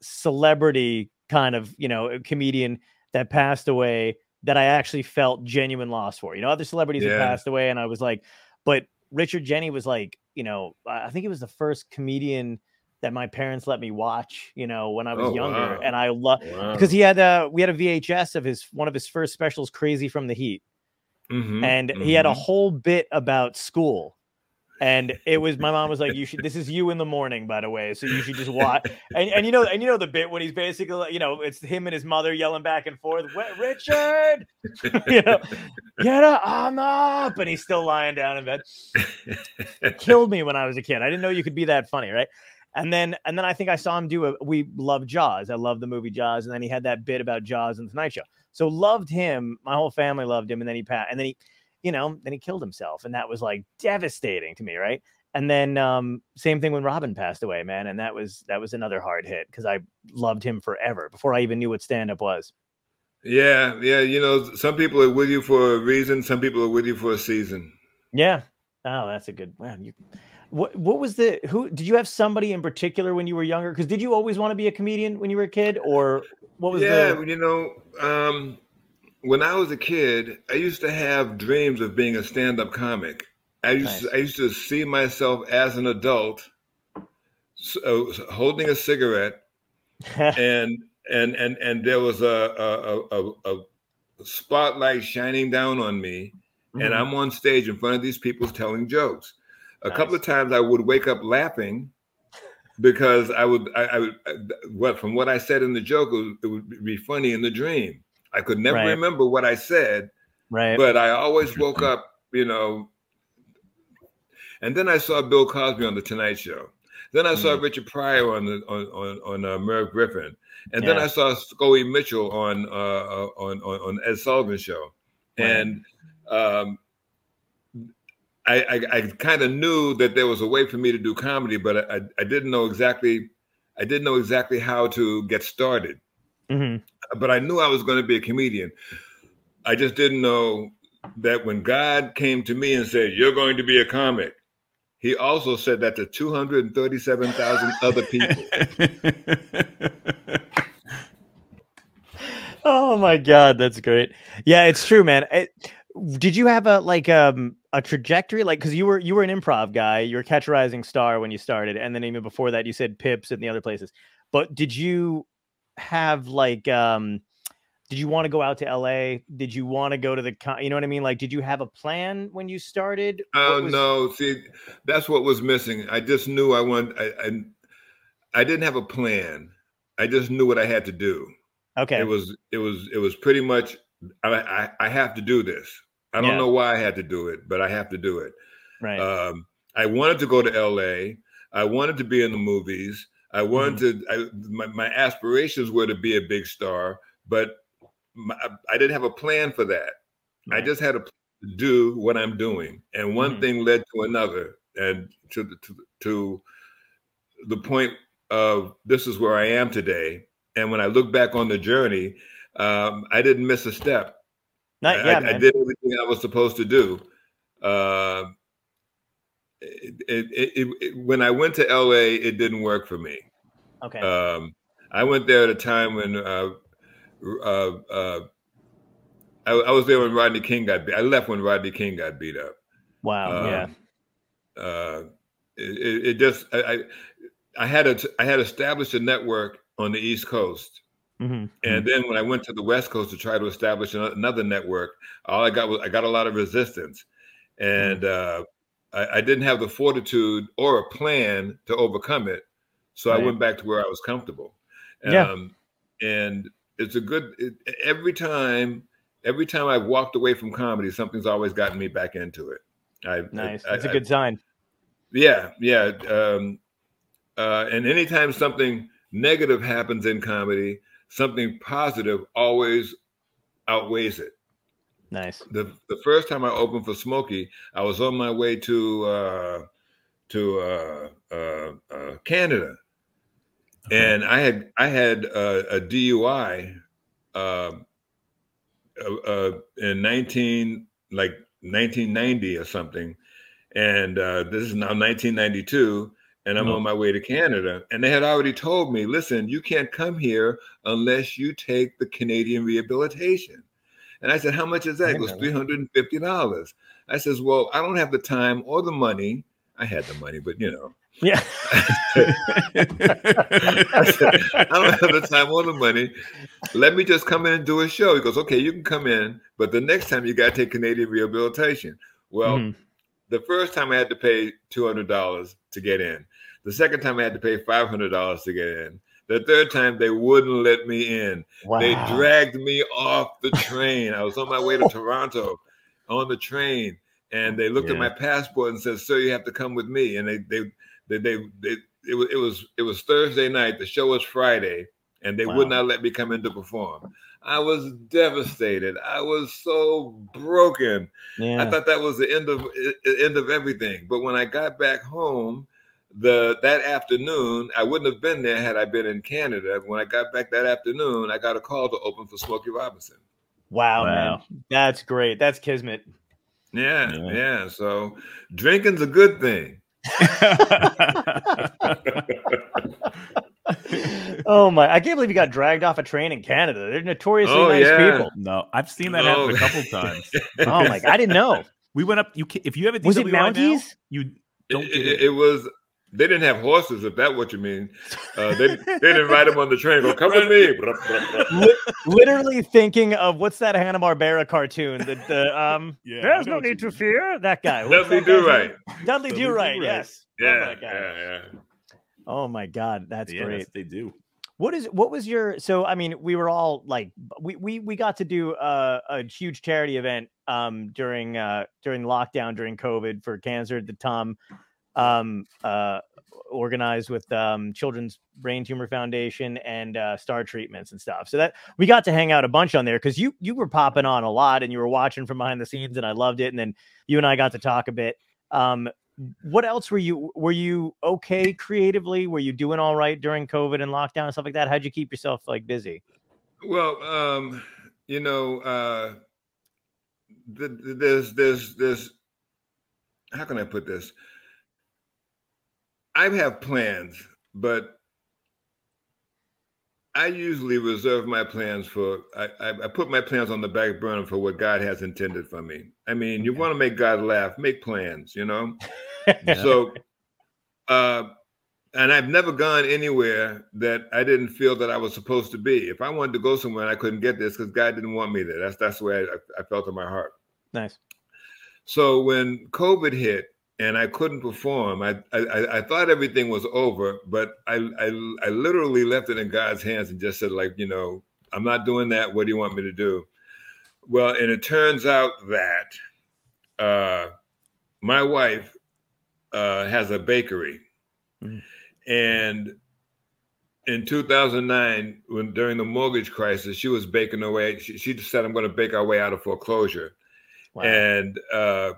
celebrity kind of, you know, comedian that passed away that I actually felt genuine loss for. You know, other celebrities have passed away, and I was like, but Richard Jeni was like, you know, I think it was the first comedian that my parents let me watch, you know, when I was Oh, younger, wow. and I love Wow. because he had a we had a VHS of his one of his first specials, Crazy from the Heat, Mhm, and he had a mhm. whole bit about school. And it was my mom was like, "You should. This is you in the morning, by the way. So you should just watch." And, and you know, and you know the bit when he's basically, you know, it's him and his mother yelling back and forth, "Richard, you know, get up, I'm up," and he's still lying down in bed. Killed me when I was a kid. I didn't know you could be that funny, right? And then, and then I think I saw him do a. We love Jaws. I love the movie Jaws, and then he had that bit about Jaws and the Tonight Show. So loved him. My whole family loved him, and then he passed. And then he, you know, then he killed himself, and that was like devastating to me, right? And then um, same thing when Robin passed away, man, and that was that was another hard hit because I loved him forever before I even knew what stand up was. yeah yeah you know some people are with you for a reason some people are with you for a season Yeah. Oh, that's a good one. You, what what was the who did you have somebody in particular when you were younger? Because did you always want to be a comedian when you were a kid, or what was yeah the you know um when i was a kid i used to have dreams of being a stand-up comic i used Nice. to, i used to see myself as an adult s- uh, holding a cigarette and and and and there was a a, a, a, spotlight shining down on me and Mhm. i'm on stage in front of these people telling jokes a couple of times i would wake up laughing because i would i, I would uh, what from what i said in the joke it would, it would be funny in the dream i could never Right. remember what i said right. but i always woke up you know and then i saw bill cosby on the tonight show then i saw Mm. richard pryor on the on on, on uh, merv griffin and then i saw scoey mitchell on uh uh, on on, on ed sullivan show Right. and um I, I, I kind of knew that there was a way for me to do comedy, but I, I didn't know exactly I didn't know exactly how to get started. Mhm. But I knew I was going to be a comedian. I just didn't know that when God came to me and said, "You're going to be a comic," He also said that to 237,000 other people. oh my god, that's great. Yeah, it's true, man. Did you have a like um a trajectory like because you were you were an improv guy, you were Catch a Rising Star when you started, and then even before that, you said Pips and the other places. But did you have like um did you want to go out to LA? Did you want to go to the con- you know what I mean? Like did you have a plan when you started? Oh was- no, see, that's what was missing. I just knew I wanted. I, I I didn't have a plan. I just knew what I had to do. Okay. It was it was it was pretty much. I I, I have to do this. I don't Yeah. know why I had to do it, but I have to do it. right. Um, I wanted to go to LA. I wanted to be in the movies. I wanted to. I, my, my aspirations were to be a big star, but my, I didn't have a plan for that. I just had to do what I'm doing, and one Mhm. thing led to another, and to the to, to the point of this is where I am today. And when I look back on the journey, um, I didn't miss a step. Not, I, yeah, I- I did everything I was supposed to do. Uh, it, it, it- when I went to LA, it didn't work for me. Okay. Um, I went there at a time when uh, uh, uh, I, I was there when Rodney King got beat. I left when Rodney King got beat up. wow. yeah. Um, Uh, it, it- just I, I I had a I had established a network on the East Coast. Mhm. And then when I went to the West Coast to try to establish another network, all I got was I got a lot of resistance, and uh, I, I didn't have the fortitude or a plan to overcome it. So I went back to where I was comfortable. Yeah. Um, and it's a good it, every time. Every time I've walked away from comedy, something's always gotten me back into it. I, Nice. I- That's a I- good sign. yeah, yeah. Um, uh, and anytime something negative happens in comedy, something positive always outweighs it. Nice. The the first time I opened for Smokey, I was on my way to uh, to uh, uh, uh, And I had I had uh, a DUI um, uh, uh, in nineteen like nineteen ninety or something, and uh, this is now nineteen ninety two. And I'm Oh. on my way to Canada, and they had already told me, "Listen, you can't come here unless you take the Canadian rehabilitation." And I said, "How much is that?" It didn't goes know that. three hundred and fifty dollars. I says, "Well, I don't have the time or the money. I had the money, but you know, Yeah. I don't have the time or the money. Let me just come in and do a show." He goes, "Okay, you can come in, but the next time you got to take Canadian rehabilitation." Well, Mhm. the first time I had to pay two hundred dollars to get in. The second time I had to pay five hundred dollars to get in. The third time they wouldn't let me in. Wow. They dragged me off the train. I was on my way to Toronto on the train, and they looked at my passport and said, "Sir, you have to come with me." And they they they they, they it was it was it was Thursday night. The show was Friday, and they would not let me come in to perform. I was devastated. I was so broken. yeah. I thought that was the end of end of everything. But when I got back home, the that afternoon, I wouldn't have been there had I been in Canada. When I got back that afternoon, I got a call to open for Smokey Robinson. wow, man. Wow. That's great. That's kismet. Yeah, Yeah. yeah. So drinking's a good thing. oh my! I can't believe you got dragged off a train in Canada. They're notoriously Oh, nice yeah. people. no, I've seen that No. happen a couple times. Oh my! God, I didn't know. We went up. You if you have a Was it DWI now, you don't It, it- it. it was. They didn't have horses, if that's what you mean. Uh, they, they didn't ride them on the train. Go come with me. Literally thinking of what's that Hanna Barbera cartoon? The, the um, Yeah, there's no need to mean. fear. That guy. What's Dudley that Do Right. Dudley Dudley Do Right. Yes. Yeah, that guy. yeah, yeah. Oh my God, that's yeah, great. that's what they do. What is what was your so I mean we were all like we we we got to do a, a huge charity event um during uh during lockdown during COVID for cancer The Tom um uh organized with um Children's Brain Tumor Foundation and uh Star Treatments and stuff. So that we got to hang out a bunch on there because you you were popping on a lot and you were watching from behind the scenes and I loved it. And then you and I got to talk a bit. Um what else were you were you okay creatively were you doing all right during covid and lockdown and stuff like that how'd you keep yourself like busy Well, um, you know, uh, th- th- there's, there's, there's, how can I put this? I have plans, but I usually reserve my plans for, I, I, I put my plans on the back burner for what God has intended for me. I mean, you want to make God laugh, make plans, you know? Yeah. So, uh, and I've never gone anywhere that I didn't feel that I was supposed to be. If I wanted to go somewhere and I couldn't get this because God didn't want me there. That's that's the way I, I felt in my heart. Nice. So when COVID hit and I couldn't perform, I I, I thought everything was over, but I, I I literally left it in God's hands and just said like, you know, I'm not doing that. What do you want me to do? Well, and it turns out that uh, my wife uh, has a bakery, Mhm. and in 2009, when during the mortgage crisis, she was baking away. way. She, just said, "I'm going to bake our way out of foreclosure." Wow. and uh,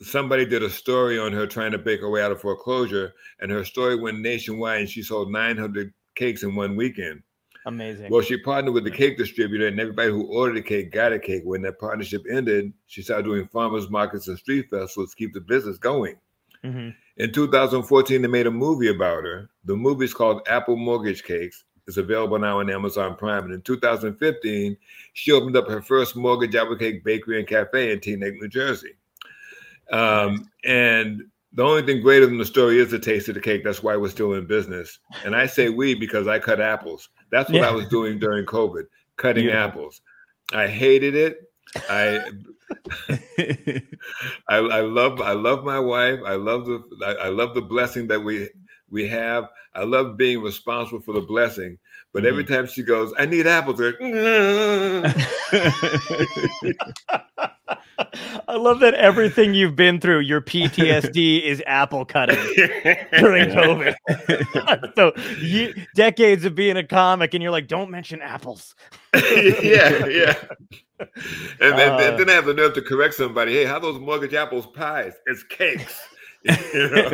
somebody did a story on her trying to bake her way out of foreclosure, and her story went nationwide, and she sold 900 cakes in one weekend. Amazing. Well, she partnered with the cake distributor, and everybody who ordered a cake got a cake. When that partnership ended, she started doing farmers markets and street festivals to keep the business going. Mhm. In 2014, they made a movie about her. The movie is called Apple Mortgage Cakes. It's available now on Amazon Prime. And in 2015, she opened up her first mortgage apple cake bakery and cafe in Teaneck, New Jersey. Um, and the only thing greater than the story is the taste of the cake. That's why we're still in business. And I say we because I cut apples. That's what Yeah. I was doing during COVID, cutting Beautiful. apples. I hated it. I I, I love I love my wife. I love the I, I love the blessing that we we have. I love being responsible for the blessing. But every Mm-hmm. time she goes, I need apples. they're, I love that everything you've been through, your PTSD is apple cutting during COVID. so ye decades of being a comic, and you're like, don't mention apples. yeah, yeah. And, then Uh. and then I have the nerve to correct somebody. Hey, how those mortgage apples pies? It's cakes. You know?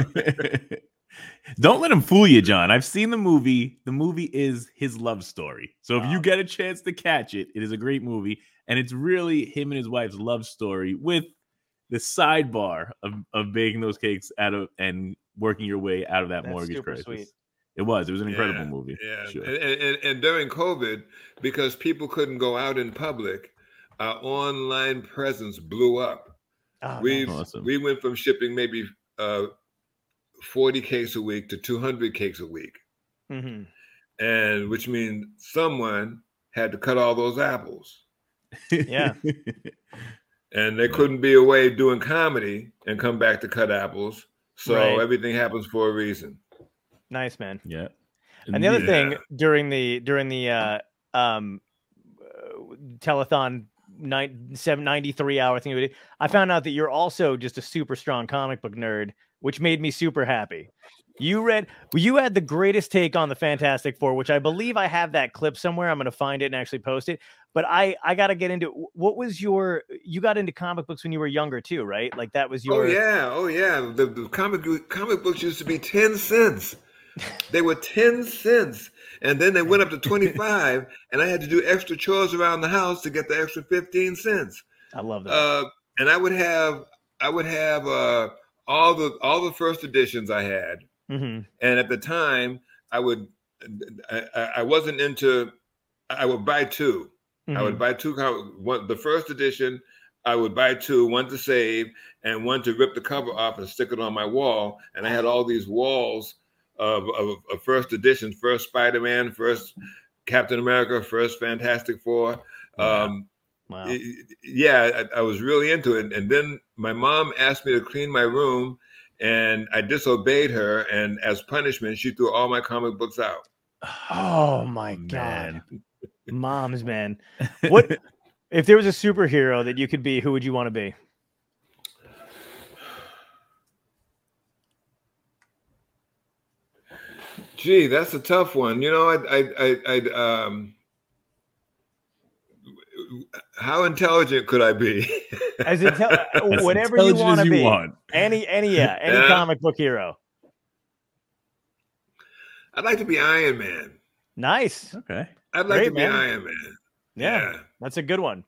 Don't let him fool you, John. I've seen the movie. The movie is his love story. So if you get a chance to catch it, it is a great movie. And it's really him and his wife's love story with the sidebar of, of baking those cakes out of and working your way out of that That's mortgage crisis. sweet. It was. It was an incredible Yeah, movie. Yeah, Sure. and, and, and during COVID, because people couldn't go out in public, our online presence blew up. Oh, we. Awesome. we went from shipping maybe uh, 40 cakes a week to 200 cakes a week, Mhm. and which means someone had to cut all those apples, Yeah. and there couldn't be a way of doing comedy and come back to cut apples. So Right. everything happens for a reason. nice man. yeah. And the other Yeah. thing during the during the uh, um, uh, telethon nine, seven, 93 hour thing, I found out that you're also just a super strong comic book nerd, which made me super happy. You read, you had the greatest take on the Fantastic Four, which I believe I have that clip somewhere. I'm going to find it and actually post it. But I, I got to get into what was your, you got into comic books when you were younger too, right? Like that was your, Oh yeah, oh yeah. The, the comic comic books used to be ten cents. They were ten cents, and then they went up to twenty five, and I had to do extra chores around the house to get the extra fifteen cents. I love that. Uh, and I would have I would have uh, all the all the first editions I had, hmm and at the time I would I, I I wasn't into I would buy 2 I Mm-hmm. would buy two one the first edition. I would buy two, one to save and one to rip the cover off and stick it on my wall. And I had all these walls of, of, of first editions, first Spider-Man, first Captain America, first Fantastic Four. Wow. Um, wow. yeah, I, I was really into it. And then my mom asked me to clean my room, and I disobeyed her. And as punishment, she threw all my comic books out. Oh my god. Moms, man. What if there was a superhero that you could be? Who would you want to be? Gee, that's a tough one. You know, I, I, I, I'd, um, how intelligent could I be? As intel- As whatever you intelligent want as to be. want. Any, any, yeah, any Yeah. comic book hero. I'd like to be Iron Man. Nice. Okay. I'd like Great, to be man. Iron Man. Yeah, that's a good one.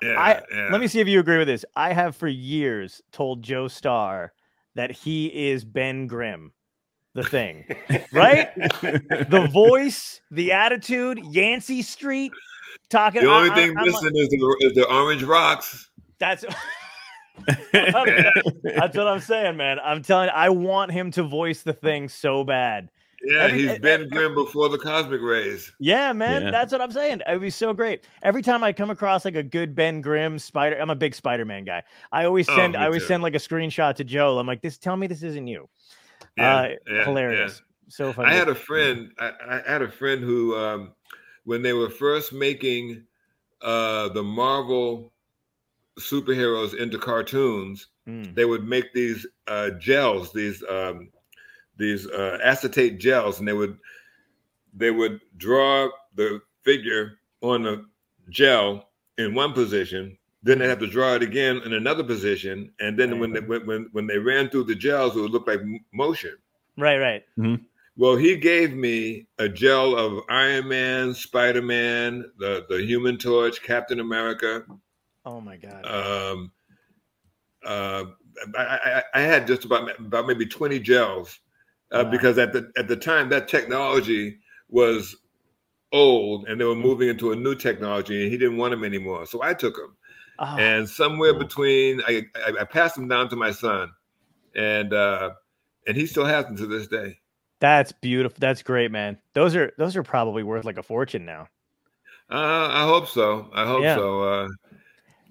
yeah. I- yeah. Let me see if you agree with this. I have for years told Joe Starr that he is Ben Grimm, the thing, right? the voice, the attitude, Yancey Street, talking. The only I- I- thing I'm like- missing is the, is the orange rocks. That's That's what I'm saying, man. I'm telling. I want him to voice the thing so bad. Yeah, Every- he's eh, Ben eh, Grimm before the cosmic rays. Yeah, man. Yeah. That's what I'm saying. It would be so great. Every time I come across like a good Ben Grimm Spider, I'm a big Spider-Man guy. I always Oh, send. me I always too. send like a screenshot to Joel. I'm like, this. Tell me this isn't you. Yeah, uh, yeah, yeah. hilarious. So funny. I had a friend. I, I had a friend who, um, when they were first making uh, the Marvel superheroes into cartoons, Mm. they would make these uh, gels, these um, these uh, acetate gels, and they would they would draw the figure on the gel in one position. Then they have to draw it again in another position, and then when they, when when when they ran through the gels, it would look like motion. Right, right. Well, he gave me a gel of Iron Man, Spider Man, the the Human Torch, Captain America. Oh my god. Um, uh, I, I, I had just about about maybe twenty gels uh, Wow. because at the at the time that technology was old and they were moving into a new technology and he didn't want them anymore. So I took them Oh, and somewhere cool. between I, I I passed them down to my son and uh, and he still has them to this day. That's beautiful. That's great, man. Those are those are probably worth like a fortune now. Uh, I hope so. I hope Yeah. so. Uh,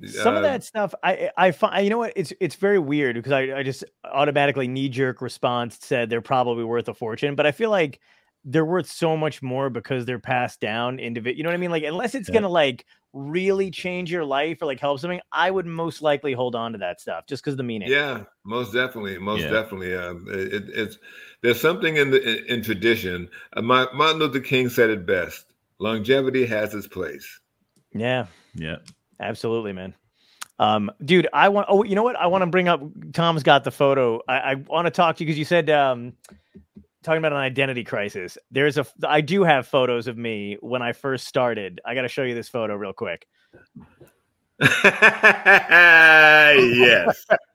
Some of uh, that stuff, I I find you know what it's it's very weird because I I just automatically knee jerk response said they're probably worth a fortune, but I feel like they're worth so much more because they're passed down individual. You know what I mean? Like unless it's Yeah. gonna like really change your life or like help something, I would most likely hold on to that stuff just because the meaning. Yeah, most definitely, most Yeah. definitely. Um, it, it- it's there's something in the in, in tradition. Uh, Ma- Martin Luther King said it best: longevity has its place. Yeah. Yeah. Absolutely, man. Um, dude, I want. Oh, you know what? I want to bring up. Tom's got the photo. I, I want to talk to you because you said um, talking about an identity crisis. There's a. I do have photos of me when I first started. I got to show you this photo real quick. yes,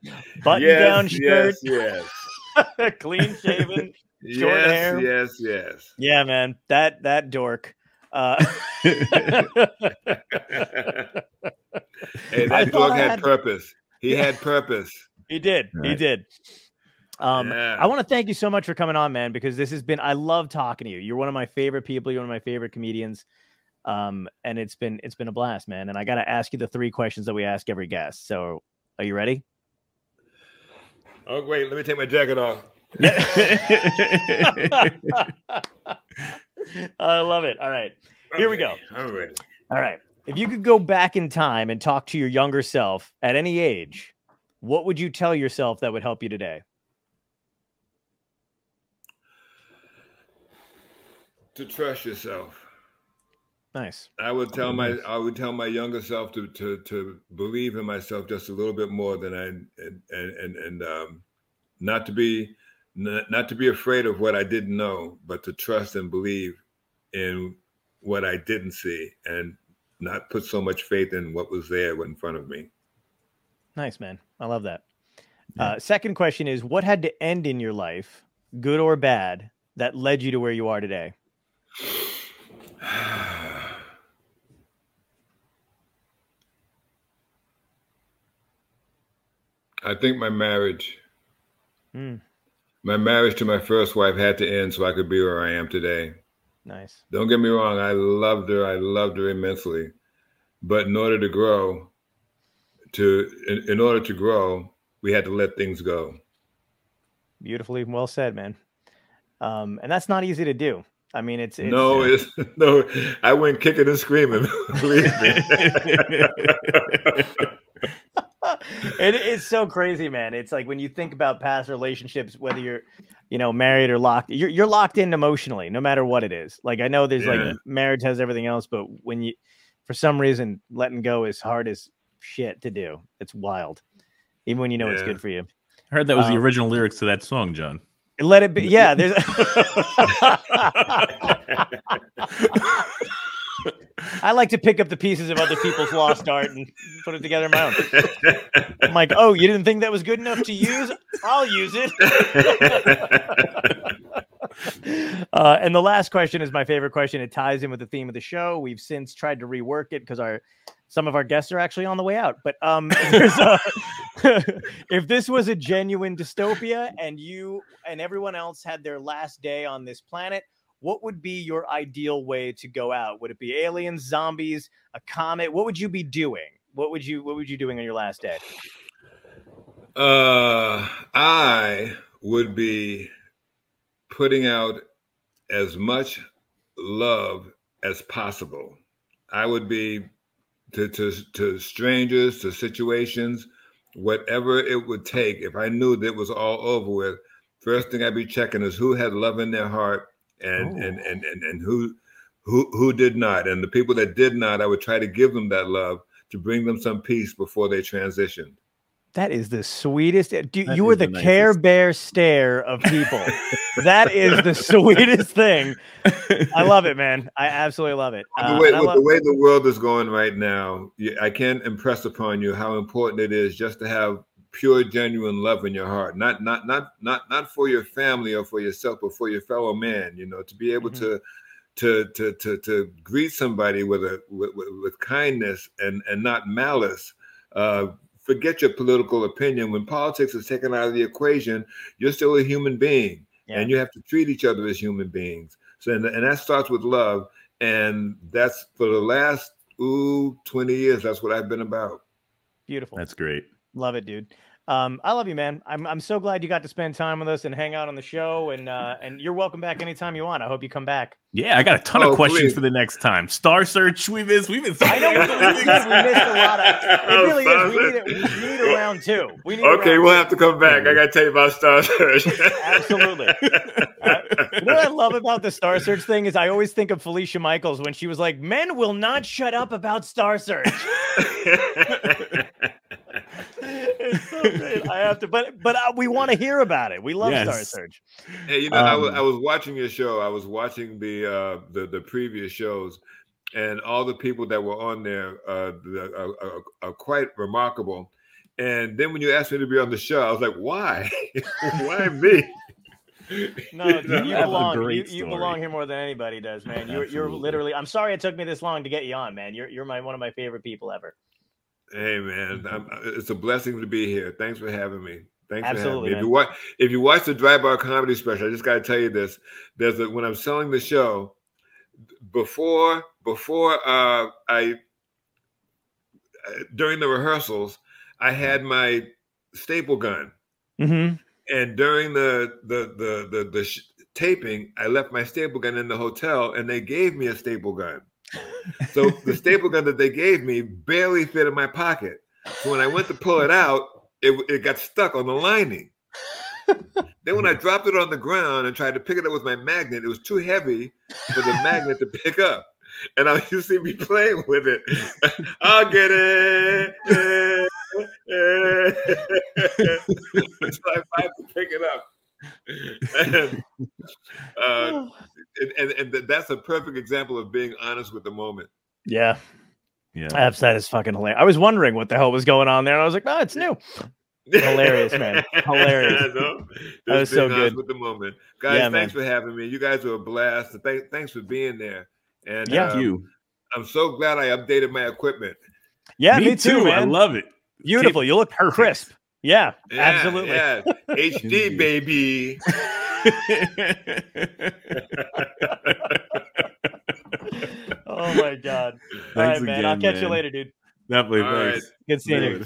Button yes, down shirt, Yes, yes, clean shaven. yes, hair. yes, yes. Yeah, man. That that dork. Uh, hey, that thought dog had, had- purpose. He had purpose. He did. He did. Um, Yeah. I want to thank you so much for coming on, man, because this has been. I love talking to you. You're one of my favorite people. You're one of my favorite comedians, um, and it's been it's been a blast, man. And I got to ask you the three questions that we ask every guest. So, are you ready? Oh wait, let me take my jacket off. I love it. All right, Here we go. All right. all right. If you could go back in time and talk to your younger self at any age, what would you tell yourself that would help you today? To trust yourself. Nice. I would tell my I would tell my younger self to to to believe in myself just a little bit more than I and and and, and um, not to be not, not to be afraid of what I didn't know, but to trust and believe in what I didn't see, and not put so much faith in what was there in front of me. Nice, man. I love that. Yeah. Uh, second question is what had to end in your life, good or bad, that led you to where you are today? I think my marriage, Hmm. my marriage to my first wife had to end so I could be where I am today. Nice. Don't get me wrong, I loved her. I loved her immensely. But in order to grow, to in, in order to grow, we had to let things go. Beautifully well said, man. Um, and that's not easy to do. I mean, it's, it's no, it's no. I went kicking and screaming. Believe me. it, it's so crazy, man. It's like when you think about past relationships, whether you're, you know, married or locked, you're you're locked in emotionally, no matter what it is. Like I know there's Yeah. like marriage has everything else, but when you, for some reason, letting go is hard as shit to do. It's wild, even when you know it's good for you. I heard that was the Um, original lyrics to that song, John. Let it be. Yeah, there's. I like to pick up the pieces of other people's lost art and put it together in my own. I'm like, oh, you didn't think that was good enough to use? I'll use it. uh, and the last question is my favorite question. It ties in with the theme of the show. We've since tried to rework it because our some of our guests are actually on the way out. But um, a, if this was a genuine dystopia and you and everyone else had their last day on this planet, what would be your ideal way to go out? Would it be aliens, zombies, a comet? What would you be doing? What would you What would you doing on your last day? Uh, I would be putting out as much love as possible. I would be to, to, to strangers, to situations, whatever it would take. If I knew that it was all over with, first thing I'd be checking is who had love in their heart and oh. and, and and and who who who did not. And the people that did not, I would try to give them that love to bring them some peace before they transitioned. That is the sweetest. Do, you are the, the Care Bear stare of people. that is the sweetest thing. I love it, man. I absolutely love it. Uh, the, way, love- the way the world is going right now, I can't impress upon you how important it is just to have pure, genuine love in your heart. Not, not, not, not, not for your family or for yourself, but for your fellow man. You know, to be able mm-hmm. to to to to to greet somebody with a with, with kindness and and not malice uh, forget your political opinion. When politics is taken out of the equation, you're still a human being, yeah. and you have to treat each other as human beings. So, and, and that starts with love, and that's for the last ooh 20 years. That's what I've been about. Beautiful. That's great. Love it, dude. Um, I love you, man. I'm I'm so glad you got to spend time with us and hang out on the show. And uh, and you're welcome back anytime you want. I hope you come back. Yeah, I got a ton oh, of questions please. for the next time. Star Search, we missed. We've been. I know we, missed, we missed a lot of. It oh, really is. We need, it, we need a round two. We need okay, we'll two. have to come back. I got to tell you about Star Search. Absolutely. Uh, you know what I love about the Star Search thing is I always think of Felicia Michaels when she was like, "Men will not shut up about Star Search." it's so great. I have to, but but uh, we want to hear about it. We love yes. Star Search. Hey, you know, um, I, was, I was watching your show. I was watching the uh, the the previous shows, and all the people that were on there uh, are, are, are quite remarkable. And then when you asked me to be on the show, I was like, why? why me? No, you, you belong. You, you, belong here more than anybody does, man. You're, you're literally. I'm sorry it took me this long to get you on, man. You're you're my one of my favorite people ever. Hey man, I'm, uh, it's a blessing to be here. Thanks for having me. Thanks Absolutely, for having me. If you watch, if you watch the Dry Bar comedy special, I just got to tell you this: there's a, when I'm selling the show, before before uh, I uh, during the rehearsals, I had my staple gun, mm-hmm. and during the the the the, the sh- taping, I left my staple gun in the hotel, and they gave me a staple gun so the staple gun that they gave me barely fit in my pocket. So when I went to pull it out, it, it got stuck on the lining. then when I dropped it on the ground and tried to pick it up with my magnet, it was too heavy for the magnet to pick up. And I you see me playing with it. I'll get it. so I to pick it up. And, uh, and, and, and that's a perfect example of being honest with the moment. Yeah. Yeah. That's, that is fucking hilarious. I was wondering what the hell was going on there. And I was like, oh, it's new. Hilarious, man. Hilarious. no, that was so good. With the moment. Guys, yeah, thanks man. for having me. You guys were a blast. Th- thanks for being there. And yeah, um, you. I'm so glad I updated my equipment. Yeah, me, me too, too, man. I love it. Beautiful. You look crisp. Yeah, yeah absolutely. Yeah. HD baby. oh my god! Thanks All right, man. I'll catch man. you later, dude. Definitely. All thanks. Right. Good seeing you.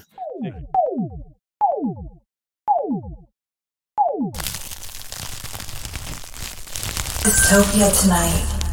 Dystopia tonight.